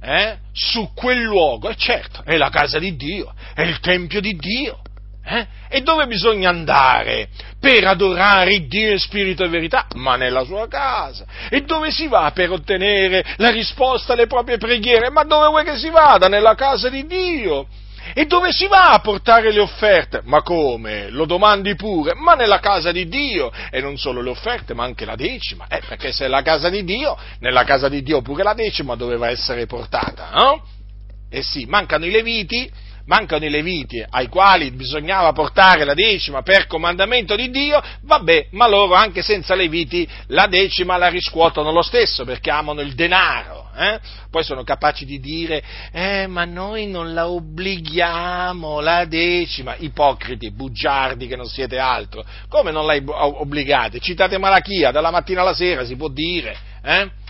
[SPEAKER 1] eh, su quel luogo, e certo, è la casa di Dio, è il Tempio di Dio. Eh? E dove bisogna andare per adorare Dio in spirito e verità? Ma nella sua casa. E dove si va per ottenere la risposta alle proprie preghiere? Ma dove vuoi che si vada? Nella casa di Dio. E dove si va a portare le offerte? Ma come? Lo domandi pure? Ma nella casa di Dio. E non solo le offerte, ma anche la decima. Eh, perché se è la casa di Dio, nella casa di Dio pure la decima doveva essere portata, no? Eh sì, mancano i leviti, mancano i leviti ai quali bisognava portare la decima per comandamento di Dio, vabbè, ma loro anche senza leviti la decima la riscuotono lo stesso perché amano il denaro. Eh? Poi sono capaci di dire, eh, ma noi non la obblighiamo la decima, ipocriti, bugiardi che non siete altro, come non la obbligate? Citate Malachia, dalla mattina alla sera si può dire, eh?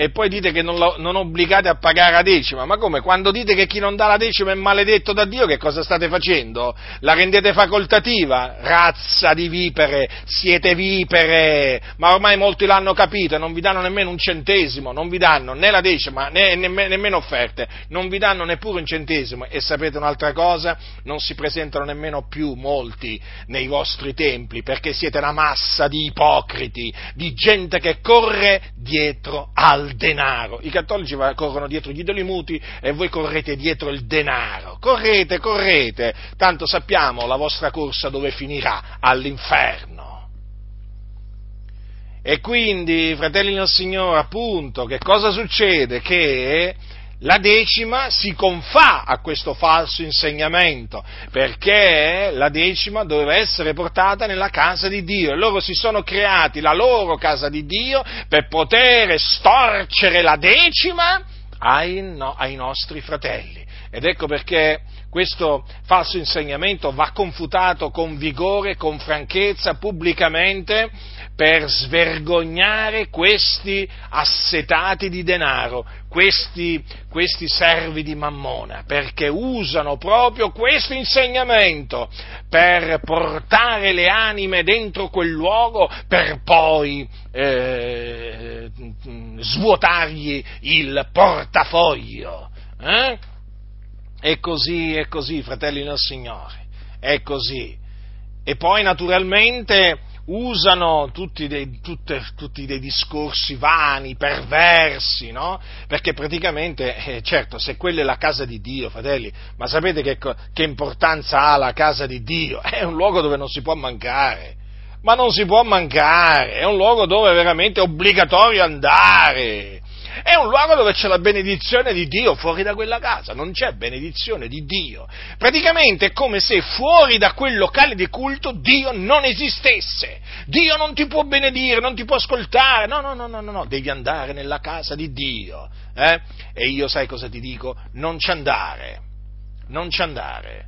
[SPEAKER 1] E poi dite che non, lo, non, obbligate a pagare la decima, ma come? Quando dite che chi non dà la decima è maledetto da Dio, che cosa state facendo? La rendete facoltativa? Razza di vipere, siete vipere, ma ormai molti l'hanno capito, non vi danno nemmeno un centesimo, non vi danno né la decima, né, nemmeno, nemmeno offerte, non vi danno neppure un centesimo, e sapete un'altra cosa? Non si presentano nemmeno più molti nei vostri templi, perché siete una massa di ipocriti, di gente che corre dietro al denaro. I cattolici corrono dietro gli idoli muti e voi correte dietro il denaro. Correte, correte, tanto sappiamo la vostra corsa dove finirà, all'inferno. E quindi, fratelli del Signore, appunto, che cosa succede? Che la decima si confà a questo falso insegnamento, perché la decima doveva essere portata nella casa di Dio e loro si sono creati la loro casa di Dio per poter storcere la decima ai, no, ai nostri fratelli. Ed ecco perché questo falso insegnamento va confutato con vigore, con franchezza, pubblicamente, per svergognare questi assetati di denaro, questi, questi servi di Mammona, perché usano proprio questo insegnamento per portare le anime dentro quel luogo per poi eh, svuotargli il portafoglio. Eh? È così, è così, fratelli del Signore, è così. E poi naturalmente usano tutti dei, tutte, tutti dei, discorsi vani, perversi, no? Perché praticamente, eh, certo, se quella è la casa di Dio, fratelli, ma sapete che, che importanza ha la casa di Dio? È un luogo dove non si può mancare, ma non si può mancare, è un luogo dove è veramente obbligatorio andare. È un luogo dove c'è la benedizione di Dio, fuori da quella casa non c'è benedizione di Dio. Praticamente è come se fuori da quel locale di culto Dio non esistesse. Dio non ti può benedire, non ti può ascoltare. No, no, no, no, no, no. devi andare nella casa di Dio. Eh? E io sai cosa ti dico? Non ci andare. Non ci andare.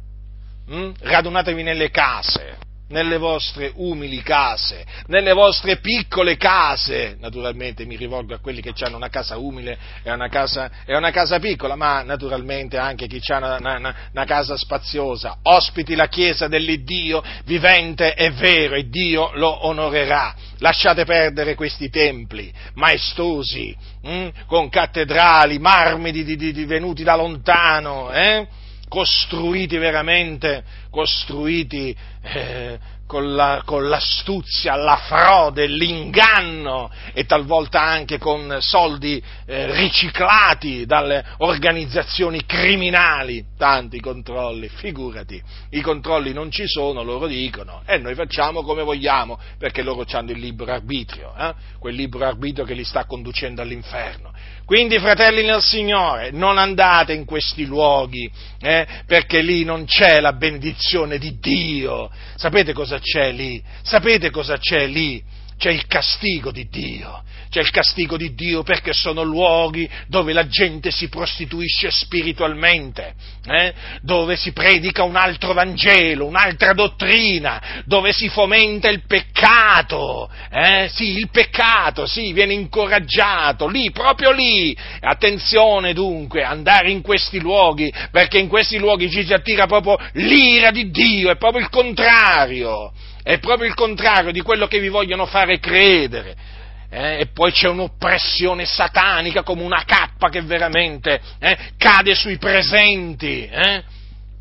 [SPEAKER 1] Mm? Radunatevi nelle case nelle vostre umili case, nelle vostre piccole case, naturalmente mi rivolgo a quelli che hanno una casa umile e una casa, e una casa piccola, ma naturalmente anche chi ha una, una, una, casa spaziosa, ospiti la chiesa dell'Iddio vivente e vero e Dio lo onorerà. Lasciate perdere questi templi maestosi, hm, con cattedrali, marmi di, di, di, venuti da lontano, eh? Costruiti veramente, costruiti eh, con, la, con, l'astuzia, la frode, l'inganno e talvolta anche con soldi eh, riciclati dalle organizzazioni criminali. Tanti controlli, figurati, i controlli non ci sono, loro dicono, e noi facciamo come vogliamo, perché loro hanno il libero arbitrio, eh? quel libero arbitrio che li sta conducendo all'inferno. Quindi, fratelli nel Signore, non andate in questi luoghi, eh, perché lì non c'è la benedizione di Dio. Sapete cosa c'è lì? Sapete cosa c'è lì? C'è il castigo di Dio c'è il castigo di Dio perché sono luoghi dove la gente si prostituisce spiritualmente, eh? dove si predica un altro Vangelo, un'altra dottrina, dove si fomenta il peccato, eh? sì, il peccato, sì, viene incoraggiato, lì, proprio lì. Attenzione dunque, andare in questi luoghi, perché in questi luoghi ci si attira proprio l'ira di Dio, è proprio il contrario, è proprio il contrario di quello che vi vogliono fare credere eh, e poi c'è un'oppressione satanica come una cappa che veramente eh, cade sui presenti. Eh?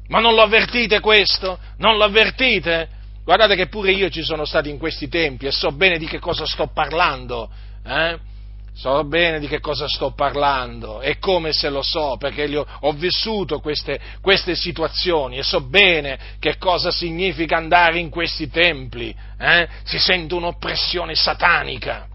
[SPEAKER 1] Ma non lo avvertite questo? Non lo avvertite? Guardate che pure io ci sono stato in questi tempi e so bene di che cosa sto parlando. Eh? So bene di che cosa sto parlando e come se lo so, perché ho, ho vissuto queste, queste, situazioni e so bene che cosa significa andare in questi templi. Eh? Si sente un'oppressione satanica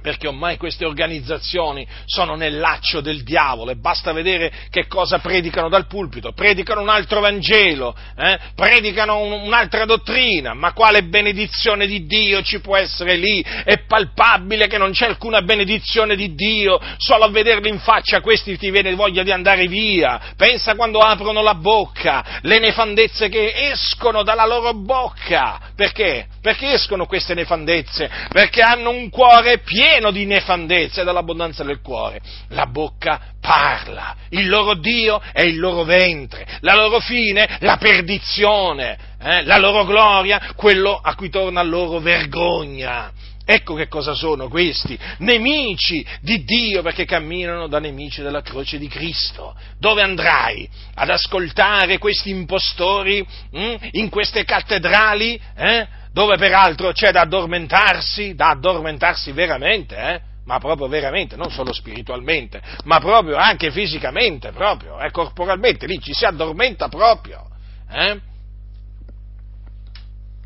[SPEAKER 1] perché ormai queste organizzazioni sono nel laccio del diavolo e basta vedere che cosa predicano dal pulpito, predicano un altro Vangelo, eh? predicano un, un'altra dottrina, ma quale benedizione di Dio ci può essere lì? È palpabile che non c'è alcuna benedizione di Dio, solo a vederli in faccia questi ti viene voglia di andare via, pensa quando aprono la bocca, le nefandezze che escono dalla loro bocca, perché? Perché escono queste nefandezze? Perché hanno un cuore pieno di nefandezze dall'abbondanza del cuore. La bocca parla, il loro Dio è il loro ventre, la loro fine, la perdizione, eh? la loro gloria, quello a cui torna loro vergogna. Ecco che cosa sono questi, nemici di Dio perché camminano da nemici della croce di Cristo. Dove andrai? Ad ascoltare questi impostori hm? in queste cattedrali? Eh? Dove peraltro c'è da addormentarsi, da addormentarsi veramente, eh? ma proprio veramente, non solo spiritualmente, ma proprio anche fisicamente, proprio, eh? corporalmente, lì ci si addormenta proprio. Eh?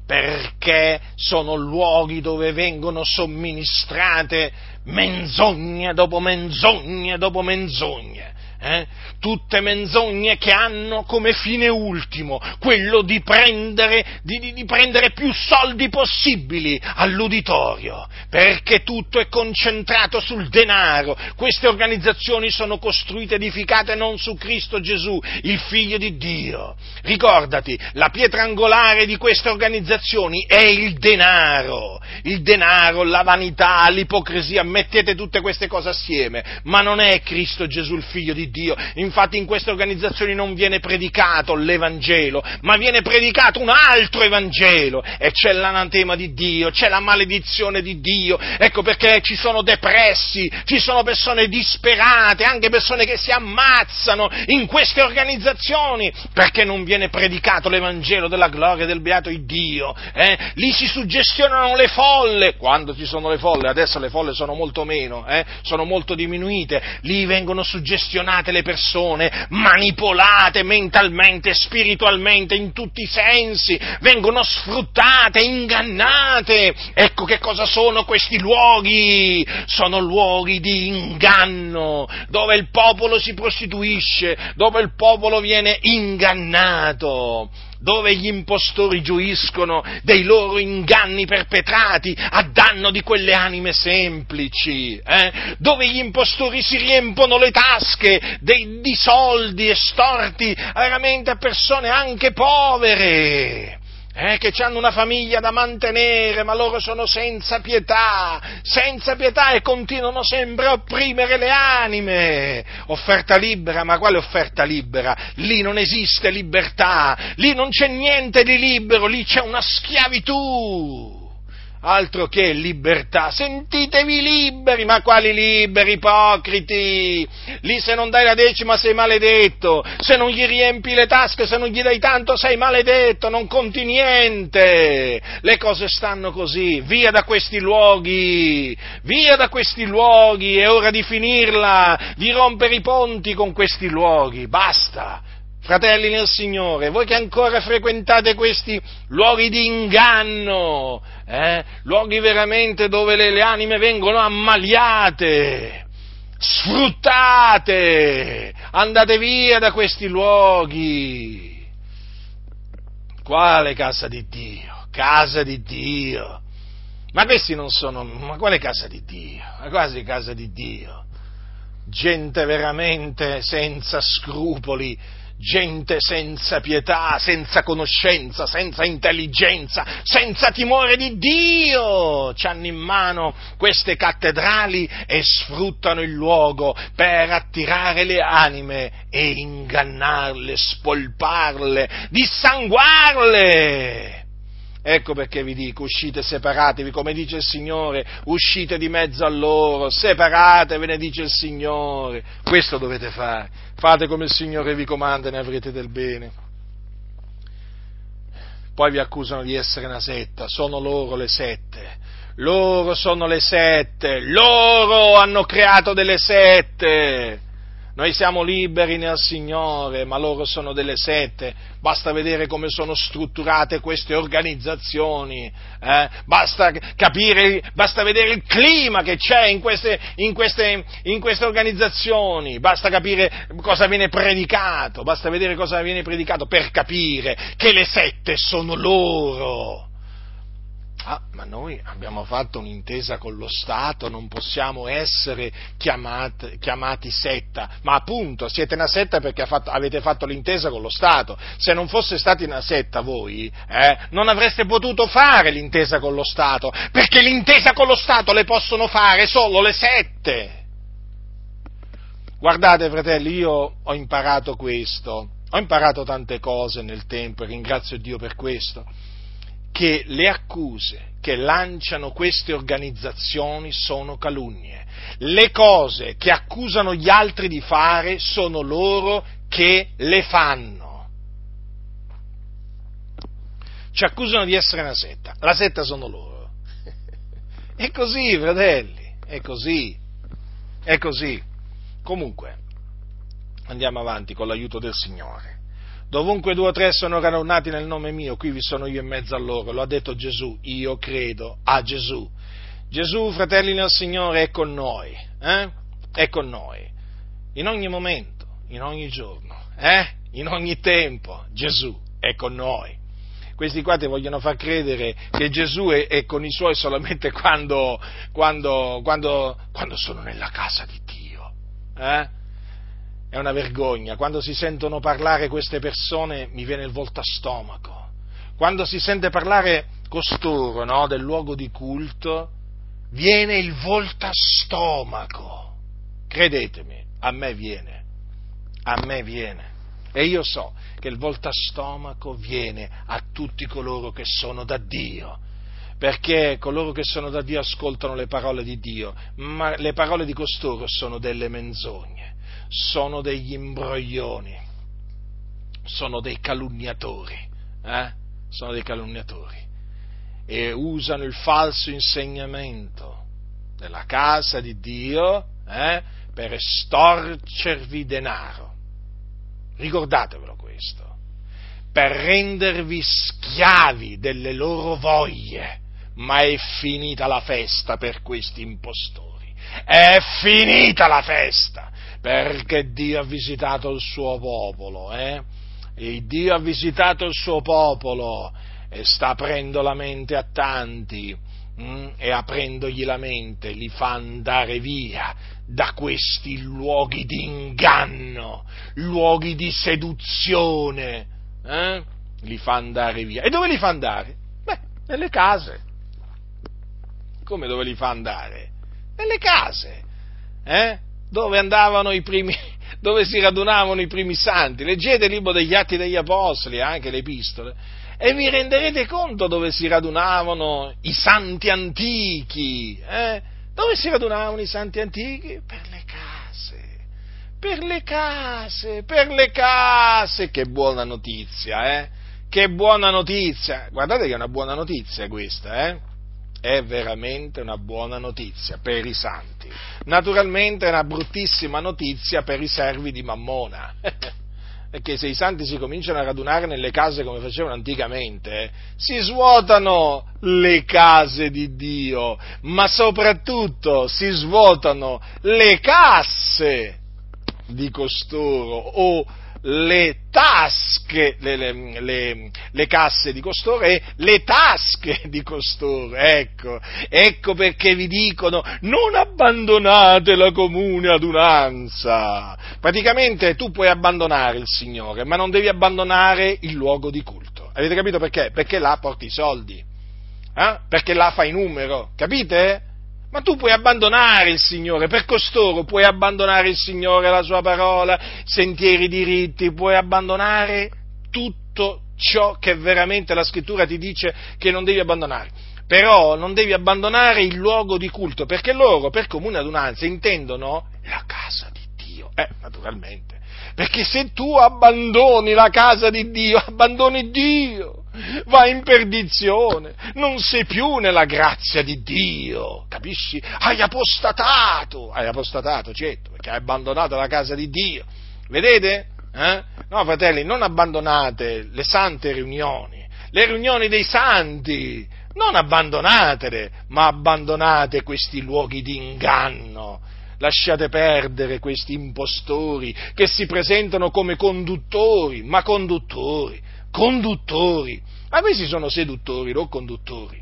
[SPEAKER 1] Perché sono luoghi dove vengono somministrate menzogne dopo menzogne dopo menzogne eh? tutte menzogne che hanno come fine ultimo quello di prendere, di, di, prendere più soldi possibili all'uditorio, perché tutto è concentrato sul denaro. Queste organizzazioni sono costruite, edificate non su Cristo Gesù, il Figlio di Dio. Ricordati, la pietra angolare di queste organizzazioni è il denaro. il denaro, la vanità, l'ipocrisia, mettete tutte queste cose assieme, ma non è Cristo Gesù il figlio di Dio. Infatti in queste organizzazioni non viene predicato l'Evangelo, ma viene predicato un altro Evangelo e c'è l'anatema di Dio, c'è la maledizione di Dio. Ecco perché ci sono depressi, ci sono persone disperate, anche persone che si ammazzano in queste organizzazioni perché non viene predicato l'Evangelo della gloria del beato Dio. Eh? Lì si suggestionano le folle, quando ci sono le folle, adesso le folle sono molto meno, eh? sono molto diminuite, lì vengono suggestionate le persone, manipolate mentalmente, spiritualmente, in tutti i sensi, vengono sfruttate, ingannate. Ecco che cosa sono questi luoghi? Sono luoghi di inganno, dove il popolo si prostituisce, dove il popolo viene ingannato dove gli impostori gioiscono dei loro inganni perpetrati a danno di quelle anime semplici, eh? dove gli impostori si riempono le tasche dei, di soldi estorti veramente a persone anche povere eh, che hanno una famiglia da mantenere, ma loro sono senza pietà, senza pietà e continuano sempre a opprimere le anime. Offerta libera, ma quale offerta libera? Lì non esiste libertà, lì non c'è niente di libero, lì c'è una schiavitù altro che libertà, sentitevi liberi, ma quali liberi, ipocriti? Lì se non dai la decima sei maledetto, se non gli riempi le tasche, se non gli dai tanto sei maledetto, non conti niente. Le cose stanno così, via da questi luoghi, via da questi luoghi, è ora di finirla, di rompere i ponti con questi luoghi, basta fratelli nel Signore, voi che ancora frequentate questi luoghi di inganno, eh, luoghi veramente dove le, le anime vengono ammaliate, sfruttate, andate via da questi luoghi. Quale casa di Dio? Casa di Dio. Ma questi non sono, ma quale casa di Dio? Ma quasi casa di Dio. Gente veramente senza scrupoli, gente senza pietà, senza conoscenza, senza intelligenza, senza timore di Dio, hanno in mano queste cattedrali e sfruttano il luogo per attirare le anime e ingannarle, spolparle, dissanguarle. Ecco perché vi dico, uscite separatevi, come dice il Signore, uscite di mezzo a loro, separatevene, dice il Signore. Questo dovete fare. Fate come il Signore vi comanda e ne avrete del bene. Poi vi accusano di essere una setta, sono loro le sette. Loro sono le sette, loro hanno creato delle sette. Noi siamo liberi nel Signore, ma loro sono delle sette. Basta vedere come sono strutturate queste organizzazioni, eh? basta, capire, basta vedere il clima che c'è in queste, in, queste, in queste organizzazioni, basta capire cosa viene predicato, basta vedere cosa viene predicato per capire che le sette sono loro. Ah, ma noi abbiamo fatto un'intesa con lo Stato, non possiamo essere chiamati, chiamati setta, ma appunto siete una setta perché fatto, avete fatto l'intesa con lo Stato. Se non fosse stati una setta voi, eh, non avreste potuto fare l'intesa con lo Stato, perché l'intesa con lo Stato le possono fare solo le sette. Guardate fratelli, io ho imparato questo, ho imparato tante cose nel tempo e ringrazio Dio per questo che le accuse che lanciano queste organizzazioni sono calunnie. Le cose che accusano gli altri di fare sono loro che le fanno. Ci accusano di essere una setta, la setta sono loro. È così, fratelli, è così, è così. Comunque, andiamo avanti con l'aiuto del Signore. Dovunque due o tre sono radunati nel nome mio, qui vi sono io in mezzo a loro. Lo ha detto Gesù, io credo a Gesù. Gesù, fratelli nel Signore, è con noi, eh? È con noi. In ogni momento, in ogni giorno, eh? In ogni tempo, Gesù è con noi. Questi qua ti vogliono far credere che Gesù è, è con i suoi solamente quando, quando, quando, quando sono nella casa di Dio. Eh? È una vergogna. Quando si sentono parlare queste persone mi viene il volto a stomaco. Quando si sente parlare costoro no, del luogo di culto viene il voltastomaco. Credetemi, a me viene, a me viene. E io so che il voltastomaco viene a tutti coloro che sono da Dio, perché coloro che sono da Dio ascoltano le parole di Dio, ma le parole di costoro sono delle menzogne, sono degli imbroglioni, sono dei calunniatori, eh? sono dei calunniatori e usano il falso insegnamento della casa di Dio eh, per estorcervi denaro. Ricordatevelo questo, per rendervi schiavi delle loro voglie, ma è finita la festa per questi impostori. È finita la festa perché Dio ha visitato il suo popolo, eh? E Dio ha visitato il suo popolo e sta aprendo la mente a tanti mm, e aprendogli la mente li fa andare via da questi luoghi di inganno, luoghi di seduzione, eh? li fa andare via. E dove li fa andare? Beh, nelle case. Come dove li fa andare? Nelle case, eh? dove andavano i primi, dove si radunavano i primi santi. Leggete il libro degli Atti degli Apostoli, anche le epistole, e vi renderete conto dove si radunavano i santi antichi. Eh? Dove si radunavano i santi antichi? Per le case. Per le case, per le case. Che buona notizia, eh? Che buona notizia. Guardate che è una buona notizia questa, eh? È veramente una buona notizia per i santi. Naturalmente è una bruttissima notizia per i servi di Mammona. Perché se i santi si cominciano a radunare nelle case come facevano anticamente, si svuotano le case di Dio, ma soprattutto si svuotano le casse di costoro o le tasche, le, le, le, le, casse di costoro e le tasche di costoro. Ecco, ecco perché vi dicono non abbandonate la comune adunanza. Praticamente tu puoi abbandonare il Signore, ma non devi abbandonare il luogo di culto. Avete capito perché? Perché là porti i soldi. Eh? Perché là fai numero, capite? Ma tu puoi abbandonare il Signore, per costoro puoi abbandonare il Signore, la sua parola, sentieri diritti, puoi abbandonare tutto ciò che veramente la scrittura ti dice che non devi abbandonare. Però non devi abbandonare il luogo di culto, perché loro per comune adunanza intendono la casa di Dio. Eh, naturalmente. Perché se tu abbandoni la casa di Dio, abbandoni Dio vai in perdizione, non sei più nella grazia di Dio, capisci? Hai apostatato, hai apostatato, certo, perché hai abbandonato la casa di Dio. Vedete? Eh? No, fratelli, non abbandonate le sante riunioni, le riunioni dei santi, non abbandonatele, ma abbandonate questi luoghi di inganno. Lasciate perdere questi impostori che si presentano come conduttori, ma conduttori conduttori. Ma questi sono seduttori, non conduttori.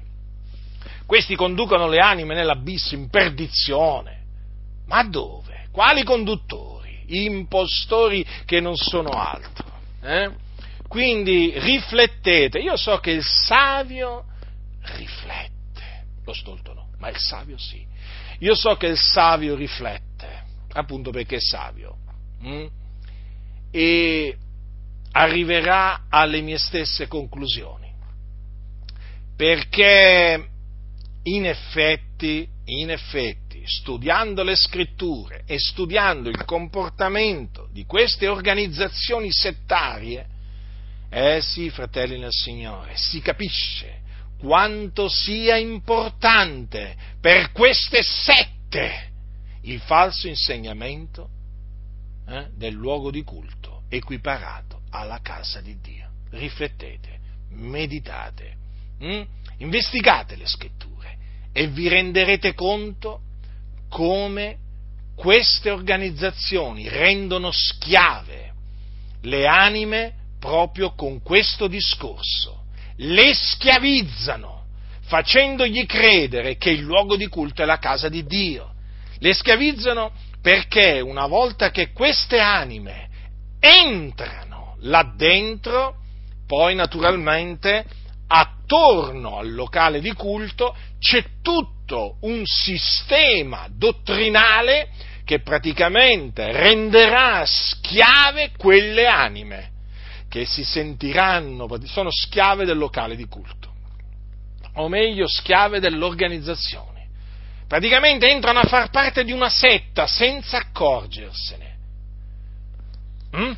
[SPEAKER 1] Questi conducono le anime nell'abisso, in perdizione. Ma dove? Quali conduttori? Impostori che non sono altro. Eh? Quindi riflettete. Io so che il savio riflette, lo stolto no, ma il savio sì. Io so che il savio riflette, appunto perché è savio. Mm? E arriverà alle mie stesse conclusioni. Perché in effetti, in effetti, studiando le scritture e studiando il comportamento di queste organizzazioni settarie, eh sì, fratelli nel Signore, si capisce quanto sia importante per queste sette il falso insegnamento eh, del luogo di culto equiparato alla casa di Dio. Riflettete, meditate, hm? investigate le scritture e vi renderete conto come queste organizzazioni rendono schiave le anime proprio con questo discorso. Le schiavizzano facendogli credere che il luogo di culto è la casa di Dio. Le schiavizzano perché una volta che queste anime entrano là dentro, poi naturalmente attorno al locale di culto c'è tutto un sistema dottrinale che praticamente renderà schiave quelle anime che si sentiranno, sono schiave del locale di culto, o meglio schiave dell'organizzazione. Praticamente entrano a far parte di una setta senza accorgersene. Mm?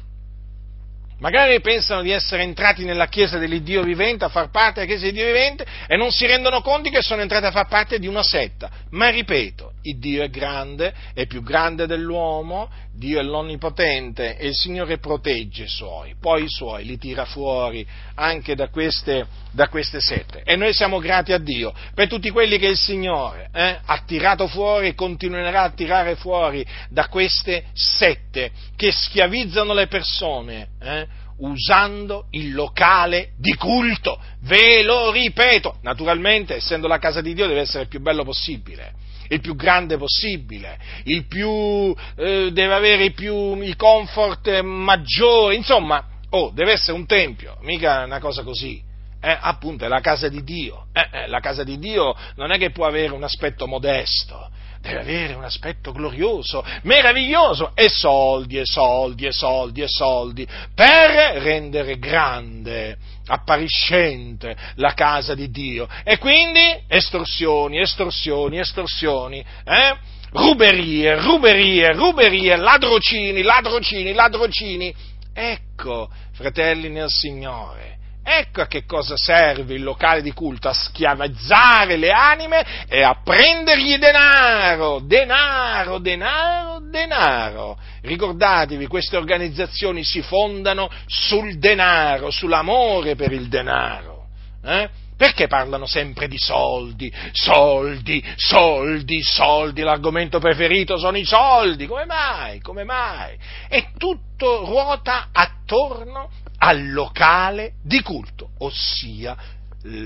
[SPEAKER 1] Magari pensano di essere entrati nella Chiesa dell'Iddio vivente, a far parte della Chiesa dell'Iddio vivente e non si rendono conto che sono entrati a far parte di una setta. Ma ripeto, Dio è grande, è più grande dell'uomo, Dio è l'Onnipotente e il Signore protegge i Suoi, poi i Suoi li tira fuori anche da queste, da queste sette. E noi siamo grati a Dio per tutti quelli che il Signore eh, ha tirato fuori e continuerà a tirare fuori da queste sette che schiavizzano le persone. Eh, usando il locale di culto. Ve lo ripeto, naturalmente, essendo la casa di Dio, deve essere il più bello possibile, il più grande possibile, il più, eh, deve avere più, i comfort maggiori, insomma, oh, deve essere un tempio, mica una cosa così. Eh, appunto, è la casa di Dio. Eh, eh, la casa di Dio non è che può avere un aspetto modesto, deve avere un aspetto glorioso, meraviglioso, e soldi, e soldi, e soldi, e soldi, per rendere grande, appariscente la casa di Dio. E quindi estorsioni, estorsioni, estorsioni, eh? ruberie, ruberie, ruberie, ladrocini, ladrocini, ladrocini. Ecco, fratelli nel Signore, Ecco a che cosa serve il locale di culto, a schiavizzare le anime e a prendergli denaro, denaro, denaro, denaro. Ricordatevi, queste organizzazioni si fondano sul denaro, sull'amore per il denaro. Eh? Perché parlano sempre di soldi, soldi, soldi, soldi? L'argomento preferito sono i soldi. Come mai? Come mai? E tutto ruota attorno al locale di culto, ossia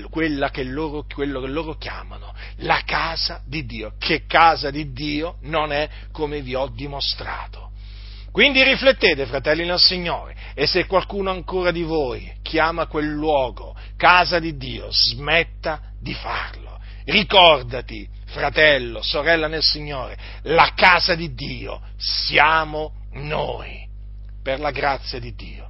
[SPEAKER 1] quella che loro, quello che loro chiamano la casa di Dio, che casa di Dio non è come vi ho dimostrato. Quindi riflettete, fratelli nel Signore, e se qualcuno ancora di voi chiama quel luogo casa di Dio, smetta di farlo. Ricordati, fratello, sorella nel Signore, la casa di Dio siamo noi, per la grazia di Dio.